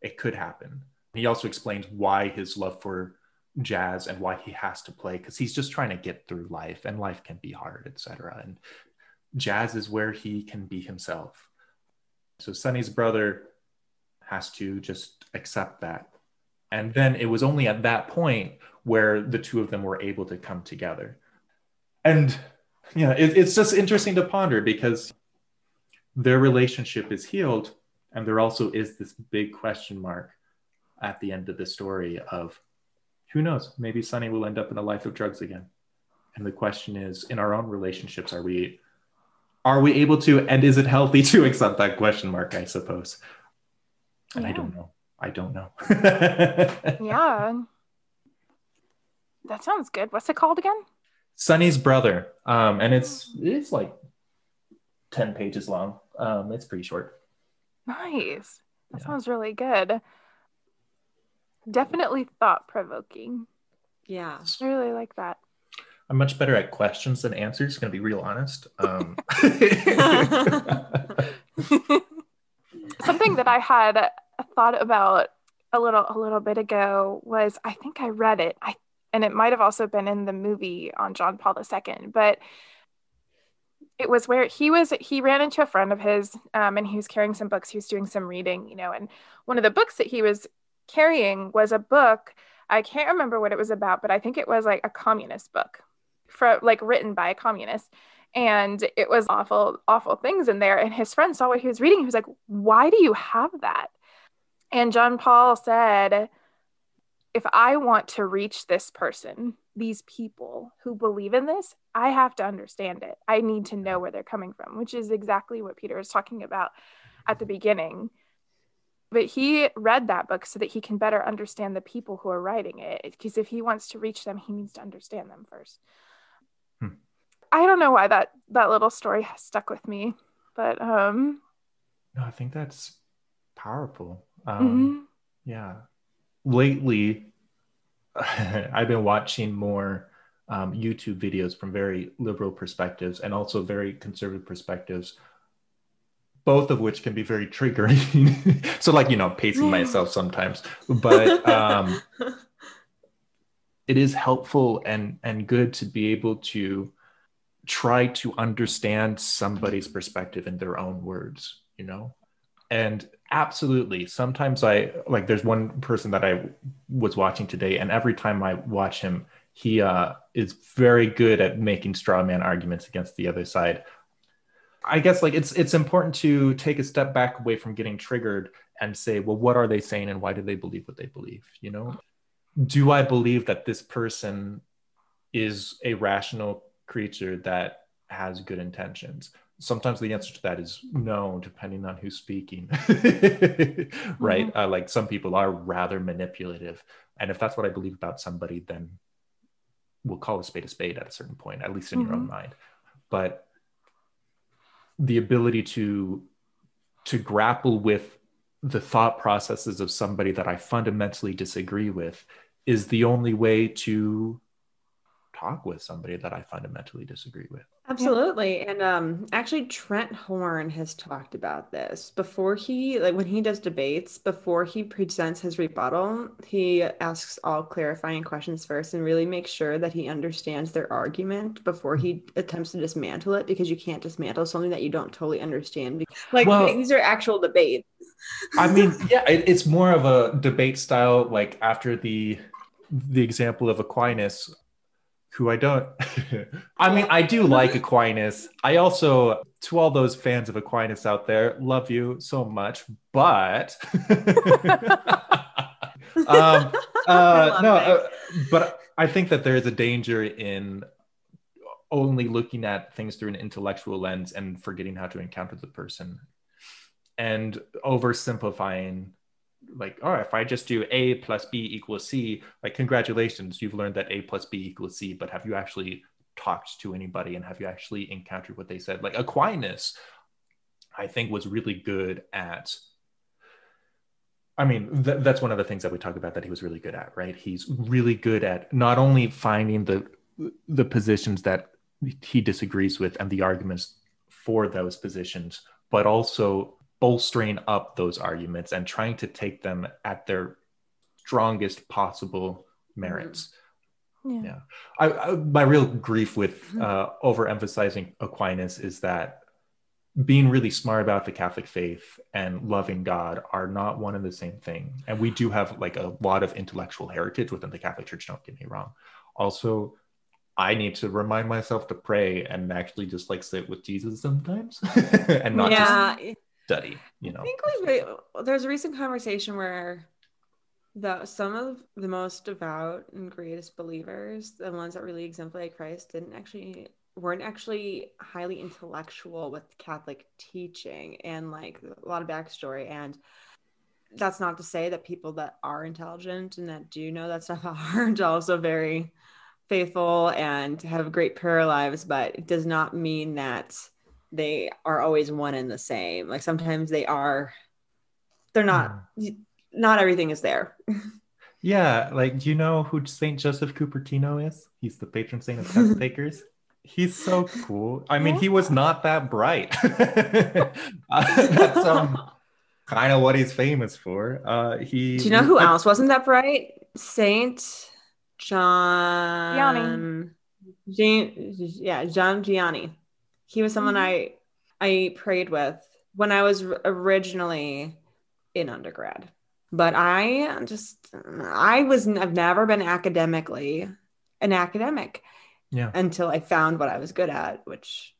It could happen. He also explains why his love for jazz and why he has to play because he's just trying to get through life and life can be hard, etc. And jazz is where he can be himself. So Sonny's brother has to just accept that. And then it was only at that point where the two of them were able to come together. And yeah, it, it's just interesting to ponder because their relationship is healed, and there also is this big question mark at the end of the story of who knows, maybe Sonny will end up in a life of drugs again. And the question is, in our own relationships, are we are we able to, and is it healthy to accept that question mark? I suppose. And yeah. I don't know. I don't know. [LAUGHS] yeah. That sounds good. What's it called again? Sonny's brother, um, and it's it's like ten pages long. Um, it's pretty short. Nice. That yeah. sounds really good. Definitely thought provoking. Yeah, I really like that. I'm much better at questions than answers. Going to be real honest. Um. [LAUGHS] [LAUGHS] Something that I had thought about a little a little bit ago was I think I read it. I and it might have also been in the movie on John Paul II, but it was where he was he ran into a friend of his um, and he was carrying some books he was doing some reading you know and one of the books that he was carrying was a book I can't remember what it was about, but I think it was like a communist book for like written by a communist. And it was awful, awful things in there. And his friend saw what he was reading. He was like, Why do you have that? And John Paul said, If I want to reach this person, these people who believe in this, I have to understand it. I need to know where they're coming from, which is exactly what Peter is talking about at the beginning. But he read that book so that he can better understand the people who are writing it. Because if he wants to reach them, he needs to understand them first. Hmm. I don't know why that that little story has stuck with me, but um no, I think that's powerful. Um mm-hmm. yeah. Lately [LAUGHS] I've been watching more um, YouTube videos from very liberal perspectives and also very conservative perspectives, both of which can be very triggering. [LAUGHS] so, like, you know, pacing myself sometimes, but um, it is helpful and and good to be able to try to understand somebody's perspective in their own words. You know, and absolutely sometimes i like there's one person that i was watching today and every time i watch him he uh, is very good at making straw man arguments against the other side i guess like it's it's important to take a step back away from getting triggered and say well what are they saying and why do they believe what they believe you know do i believe that this person is a rational creature that has good intentions sometimes the answer to that is no depending on who's speaking [LAUGHS] right mm-hmm. uh, like some people are rather manipulative and if that's what i believe about somebody then we'll call a spade a spade at a certain point at least in mm-hmm. your own mm-hmm. mind but the ability to to grapple with the thought processes of somebody that i fundamentally disagree with is the only way to talk with somebody that I fundamentally disagree with. Absolutely. And um actually Trent Horn has talked about this. Before he like when he does debates, before he presents his rebuttal, he asks all clarifying questions first and really makes sure that he understands their argument before he attempts to dismantle it because you can't dismantle something that you don't totally understand. Like well, these are actual debates. I mean, [LAUGHS] yeah, it, it's more of a debate style like after the the example of Aquinas who I don't. I mean, I do like [LAUGHS] Aquinas. I also, to all those fans of Aquinas out there, love you so much. But, [LAUGHS] um, [LAUGHS] uh, no, uh, but I think that there is a danger in only looking at things through an intellectual lens and forgetting how to encounter the person and oversimplifying like, oh, if I just do A plus B equals C, like, congratulations, you've learned that A plus B equals C, but have you actually talked to anybody and have you actually encountered what they said? Like, Aquinas, I think, was really good at. I mean, th- that's one of the things that we talk about that he was really good at, right? He's really good at not only finding the the positions that he disagrees with and the arguments for those positions, but also bolstering up those arguments and trying to take them at their strongest possible merits. Yeah. yeah. I, I, my real grief with mm-hmm. uh, overemphasizing Aquinas is that being really smart about the Catholic faith and loving God are not one and the same thing. And we do have like a lot of intellectual heritage within the Catholic Church, don't get me wrong. Also, I need to remind myself to pray and actually just like sit with Jesus sometimes [LAUGHS] and not yeah. just study you know. i think we there's a recent conversation where the some of the most devout and greatest believers the ones that really exemplify christ didn't actually weren't actually highly intellectual with catholic teaching and like a lot of backstory. And that's not to say that people that are intelligent and that do know that stuff [LAUGHS] aren't also very faithful and have great prayer lives but it does not mean that they are always one and the same. Like sometimes they are, they're not, mm. not everything is there. yeah. Like, do you know who St. Joseph Cupertino is? He's the patron saint of [LAUGHS] test takers. He's so cool. I mean, he was not that bright. [LAUGHS] uh, that's um, kind of what he's famous for. Uh, he. Do you know who else wasn't that bright? Saint John. Vianney. yeah, John Vianney. He was someone mm-hmm. I I prayed with when I was originally in undergrad. but I just I was I've never been academically an academic. Yeah. Until I found what I was good at, which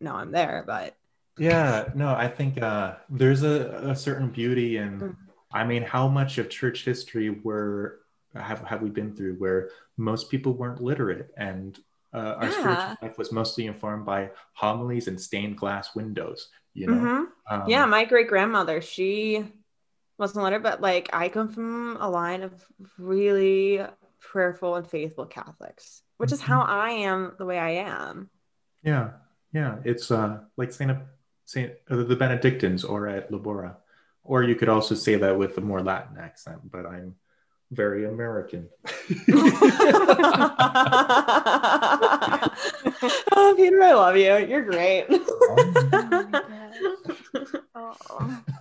now I'm there, but yeah, no, I think uh, there's a, a certain beauty and mm. I mean, how much of church history were have have we been through where most people weren't literate and uh, our yeah. spiritual life was mostly informed by homilies and stained glass windows. You know, mm-hmm. um, yeah, my great grandmother, she wasn't a letter, but like I come from a line of really prayerful and faithful Catholics, which mm-hmm. is how I am the way I am. Yeah, yeah, it's uh like Saint Saint uh, the Benedictines ora et labora, or you could also say that with a more Latin accent. But I'm very American. [LAUGHS] oh, Peter, I love you. You're great. oh. [LAUGHS]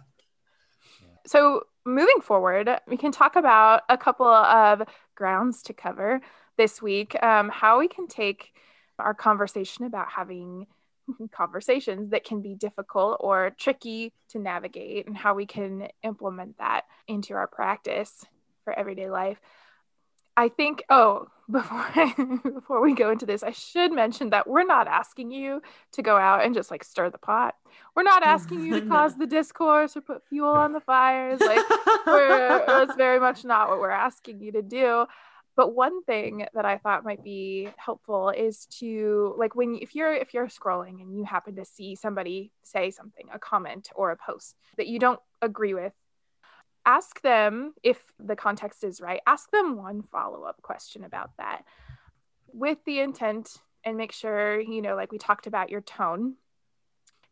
So, moving forward, we can talk about a couple of grounds to cover this week. Um, how we can take our conversation about having [LAUGHS] conversations that can be difficult or tricky to navigate and how we can implement that into our practice for everyday life. I think, oh, [LAUGHS] before I, before we go into this, I should mention that we're not asking you to go out and just like stir the pot. We're not asking you [LAUGHS] to cause the discourse or put fuel on the fires. Like, we're, [LAUGHS] that's very much not what we're asking you to do. But one thing that I thought might be helpful is to like when if you're if you're scrolling and you happen to see somebody say something, a comment or a post that you don't agree with ask them if the context is right ask them one follow-up question about that with the intent and make sure you know like we talked about your tone.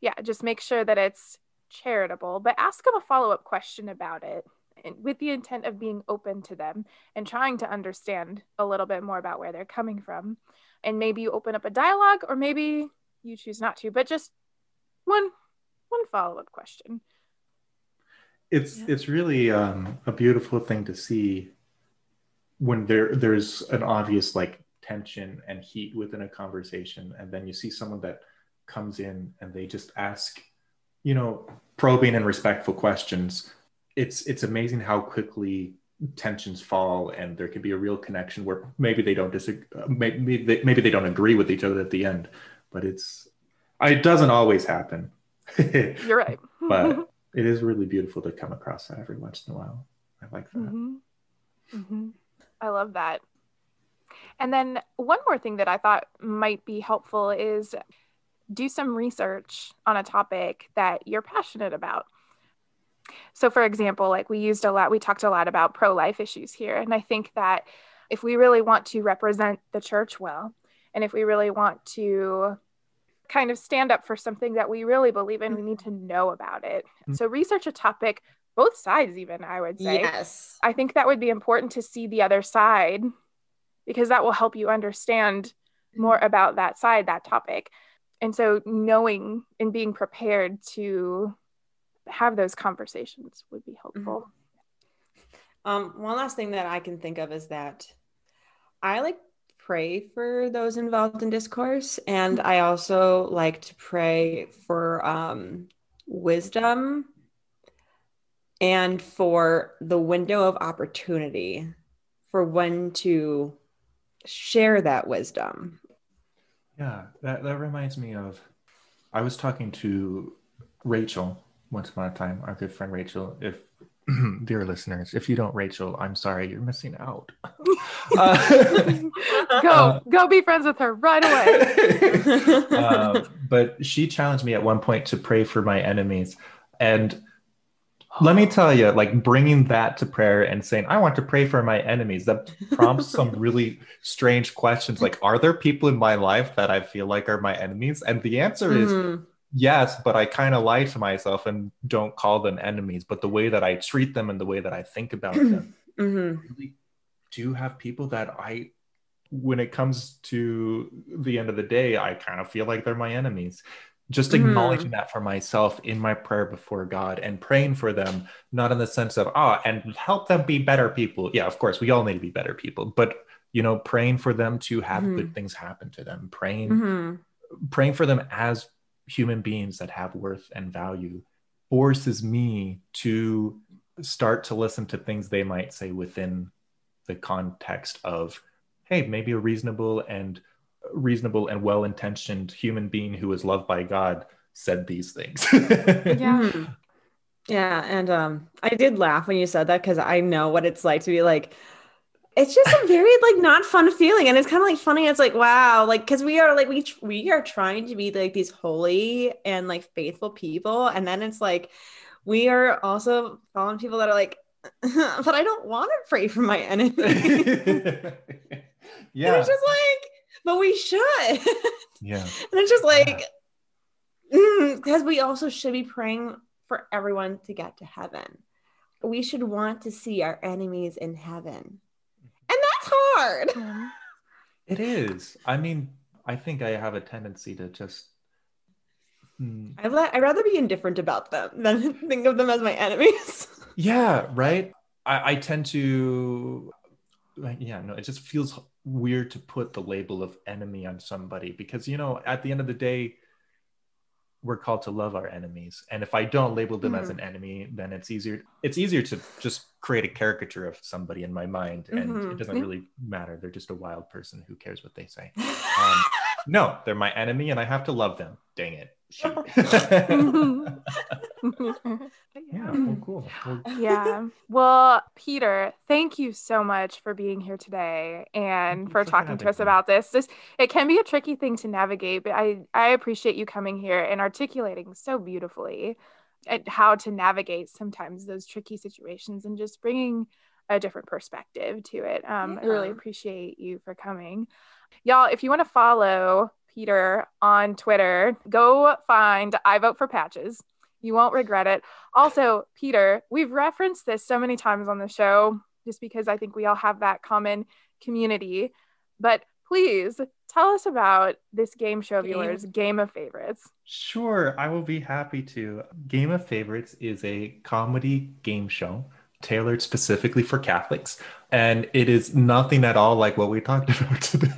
Yeah just make sure that it's charitable but ask them a follow-up question about it with the intent of being open to them and trying to understand a little bit more about where they're coming from. And maybe you open up a dialogue or maybe you choose not to but just one one follow-up question it's yeah. it's really um, a beautiful thing to see when there there's an obvious like tension and heat within a conversation and then you see someone that comes in and they just ask you know probing and respectful questions. It's it's amazing how quickly tensions fall and there can be a real connection where maybe they don't disagree maybe they, maybe they don't agree with each other at the end but it's it doesn't always happen. [LAUGHS] You're right. But it is really beautiful to come across that every once in a while. I like that. Mm-hmm. Mm-hmm. I love that. And then one more thing that I thought might be helpful is do some research on a topic that you're passionate about. So, for example, like we used a lot, we talked a lot about pro life issues here. And I think that if we really want to represent the church well, and if we really want to kind of stand up for something that we really believe in, we need to know about it. Mm-hmm. So research a topic, both sides, even I would say. Yes. I think that would be important to see the other side because that will help you understand more about that side, that topic. And so knowing and being prepared to have those conversations would be helpful. Mm-hmm. Um, one last thing that I can think of is that I like pray for those involved in discourse. And I also like to pray for um, wisdom and for the window of opportunity for when to share that wisdom. Yeah, that, that reminds me of I was talking to Rachel once upon a time, our good friend Rachel. If [CLEARS THROAT] dear listeners, if you don't Rachel, I'm sorry, you're missing out. [LAUGHS] uh, [LAUGHS] go, uh, go be friends with her right away. [LAUGHS] uh, but she challenged me at one point to pray for my enemies. And let me tell you, like bringing that to prayer and saying, I want to pray for my enemies, that prompts some really strange questions. Like, are there people in my life that I feel like are my enemies? And the answer is, mm yes, but I kind of lie to myself and don't call them enemies. But the way that I treat them and the way that I think about [CLEARS THROAT] them mm-hmm. really do have people that I, when it comes to the end of the day, I kind of feel like they're my enemies. Just mm-hmm. acknowledging that for myself in my prayer before God and praying for them, not in the sense of, ah, oh, and help them be better people. Yeah, of course, we all need to be better people, but you know, praying for them to have mm-hmm. good things happen to them, praying, mm-hmm. praying for them as human beings that have worth and value forces me to start to listen to things they might say within the context of hey maybe a reasonable and reasonable and well-intentioned human being who is loved by god said these things [LAUGHS] yeah hmm. yeah and um i did laugh when you said that because i know what it's like to be like it's just a very like not fun feeling and it's kind of like funny it's like wow like because we are like we we are trying to be like these holy and like faithful people and then it's like we are also following people that are like [LAUGHS] but i don't want to pray for my enemy yeah [LAUGHS] and it's just like but we should. [LAUGHS] Yeah. And it's just like because mm, we also should be praying for everyone to get to heaven. We should want to see our enemies in heaven hard. It is. I mean, I think I have a tendency to just. Hmm. I let, I'd rather be indifferent about them than [LAUGHS] think of them as my enemies. [LAUGHS] yeah, right. I, I tend to. Yeah, no, it just feels weird to put the label of enemy on somebody because, you know, at the end of the day, we're called to love our enemies. And if i don't label them mm-hmm. as an enemy then it's easier it's easier to just create a caricature of somebody in my mind and mm-hmm. it doesn't really matter. They're just a wild person who cares what they say. [LAUGHS] Um, no they're my enemy and i have to love them. Dang it [LAUGHS] yeah, well, cool. Well, yeah. Well, Peter, thank you so much for being here today and for talking to us about this. This it can be a tricky thing to navigate, but I I appreciate you coming here and articulating so beautifully how to navigate sometimes those tricky situations and just bringing a different perspective to it. Um, yeah. I really appreciate you for coming. Y'all, if you want to follow Peter on Twitter. Go find I Vote for Patches. You won't regret it. Also, Peter, we've referenced this so many times on the show just because I think we all have that common community. But please tell us about this game show of yours, Game of Favorites. Sure, I will be happy to. Game of Favorites is a comedy game show tailored specifically for Catholics. And it is nothing at all like what we talked [LAUGHS] about today. [LAUGHS]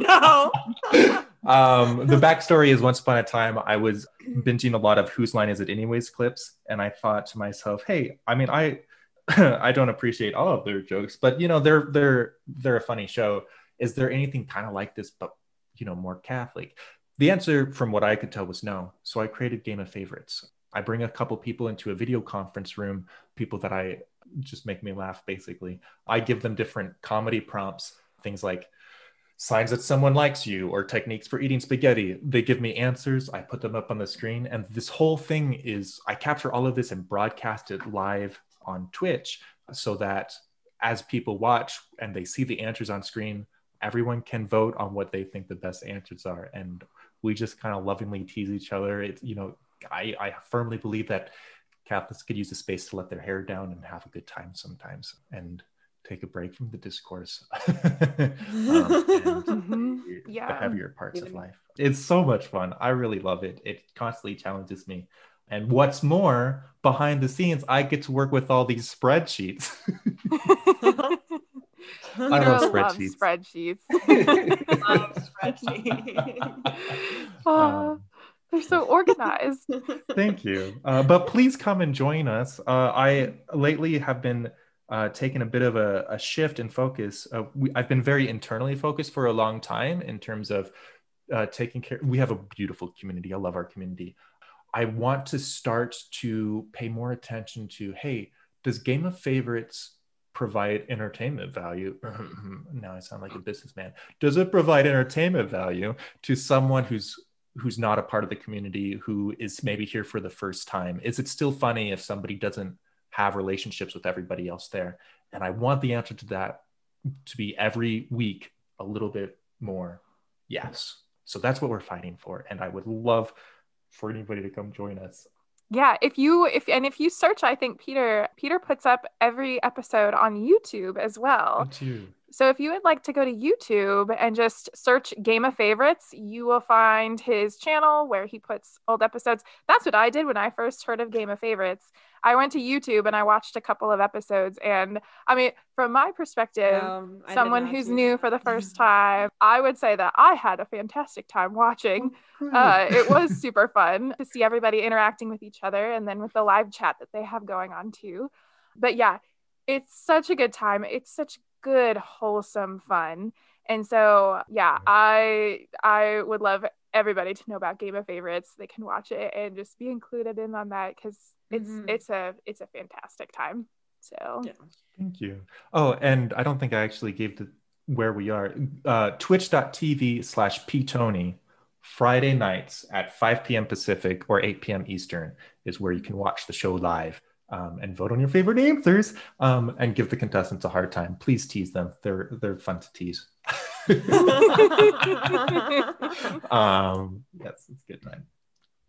no. [LAUGHS] um, the backstory is once upon a time, I was binging a lot of Whose Line Is It Anyways clips. And I thought to myself, hey, I mean, I. [CLEARS THROAT] I don't appreciate all of their jokes, but you know they're they're they're a funny show. Is there anything kind of like this, but you know more Catholic? The answer, from what I could tell, was no. So I created Game of Favorites. I bring a couple people into a video conference room, people that I just make me laugh, basically. I give them different comedy prompts, things like signs that someone likes you or techniques for eating spaghetti. They give me answers, I put them up on the screen. And this whole thing is I capture all of this and broadcast it live on Twitch so that as people watch and they see the answers on screen, everyone can vote on what they think the best answers are. And we just kind of lovingly tease each other. It's, you know, I, I firmly believe that Catholics could use a space to let their hair down and have a good time sometimes and take a break from the discourse [LAUGHS] um, [LAUGHS] mm-hmm. yeah. the heavier parts of life. It's so much fun. I really love it. It constantly challenges me. And what's more, behind the scenes, I get to work with all these spreadsheets. [LAUGHS] I love spreadsheets. Love spreadsheets. I love spreadsheets. um, they're so organized. [LAUGHS] Thank you. Uh, but please come and join us. Uh, I lately have been uh, taking a bit of a, a shift in focus. Uh, we, I've been very internally focused for a long time in terms of uh, taking care. We have a beautiful community. I love our community. I want to start to pay more attention to hey, does Game of Favorites provide entertainment value? [CLEARS THROAT] now I sound like a businessman. Does it provide entertainment value to someone who's who's not a part of the community who is maybe here for the first time is it still funny if somebody doesn't have relationships with everybody else there? And i want the answer to that to be every week a little bit more yes. So that's what we're fighting for and i would love for anybody to come join us. Yeah if you if and if you search i think peter peter puts up every episode on youtube as well So if you would like to go to YouTube and just search Game of Favorites, you will find his channel where he puts old episodes. That's what I did when I first heard of Game of Favorites. I went to YouTube and I watched a couple of episodes. And I mean, from my perspective, um, someone who's new for the first [LAUGHS] time, I would say that I had a fantastic time watching. Oh, uh, it was [LAUGHS] super fun to see everybody interacting with each other and then with the live chat that they have going on too. But yeah, it's such a good time. It's such good, wholesome fun. And so, yeah, I I would love everybody to know about Game of Favorites. They can watch it and just be included in on that because it's mm-hmm. it's a it's a fantastic time. So yeah. thank you. Oh, and I don't think I actually gave the where we are. Uh, Twitch.tv slash ptony Friday nights at 5 p.m. Pacific or 8 p.m. Eastern is where you can watch the show live um, and vote on your favorite answers um, and give the contestants a hard time. Please tease them. They're they're fun to tease. [LAUGHS] um, yes, it's good time.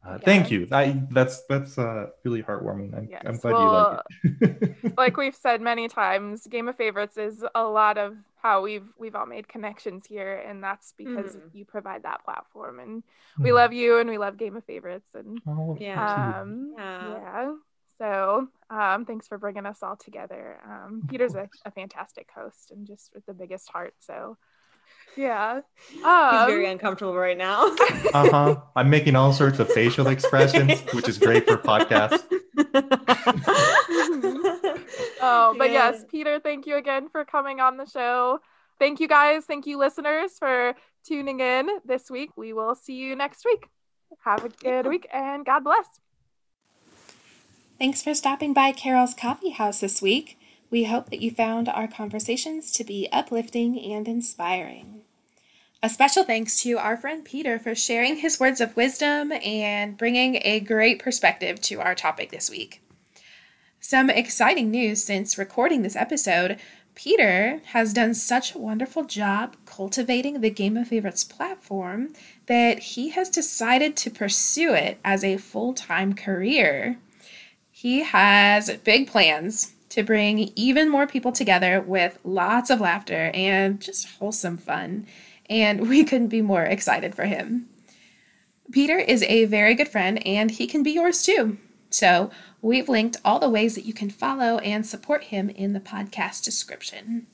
Uh, yeah. Thank you. I, that's that's uh, really heartwarming. I'm, yes. I'm glad well, you like it. [LAUGHS] like we've said many times, Game of Favorites is a lot of how we've we've all made connections here, and that's because mm. you provide that platform. And mm. we love you, and we love Game of Favorites, and oh, yeah, um, yeah. yeah. So um, thanks for bringing us all together. Um, Peter's a, a, fantastic host and just with the biggest heart. So yeah, um, he's very uncomfortable right now. [LAUGHS] uh huh. I'm making all sorts of facial [LAUGHS] expressions, which is great for podcasts. [LAUGHS] oh, but yes, Peter, thank you again for coming on the show. Thank you guys. Thank you, listeners, for tuning in this week. We will see you next week. Have a good week and God bless. Thanks for stopping by Carol's Coffee House this week. We hope that you found our conversations to be uplifting and inspiring. A special thanks to our friend Peter for sharing his words of wisdom and bringing a great perspective to our topic this week. Some exciting news since recording this episode. Peter has done such a wonderful job cultivating the Game of Favorites platform that he has decided to pursue it as a full time career. He has big plans to bring even more people together with lots of laughter and just wholesome fun, and [LAUGHS] we couldn't be more excited for him. Peter is a very good friend and he can be yours too. So, we've linked all the ways that you can follow and support him in the podcast description.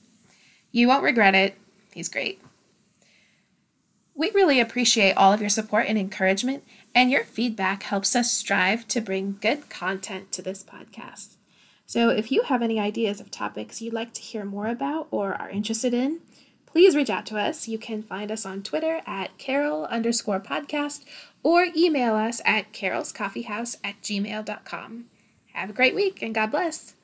You won't regret it. He's great. We really appreciate all of your support and encouragement, and your feedback helps us strive to bring good content to this podcast. So if you have any ideas of topics you'd like to hear more about or are interested in, please reach out to us. You can find us on Twitter at Carol underscore podcast or email us at carolscoffeehouse at gmail.com. Have a great week and God bless.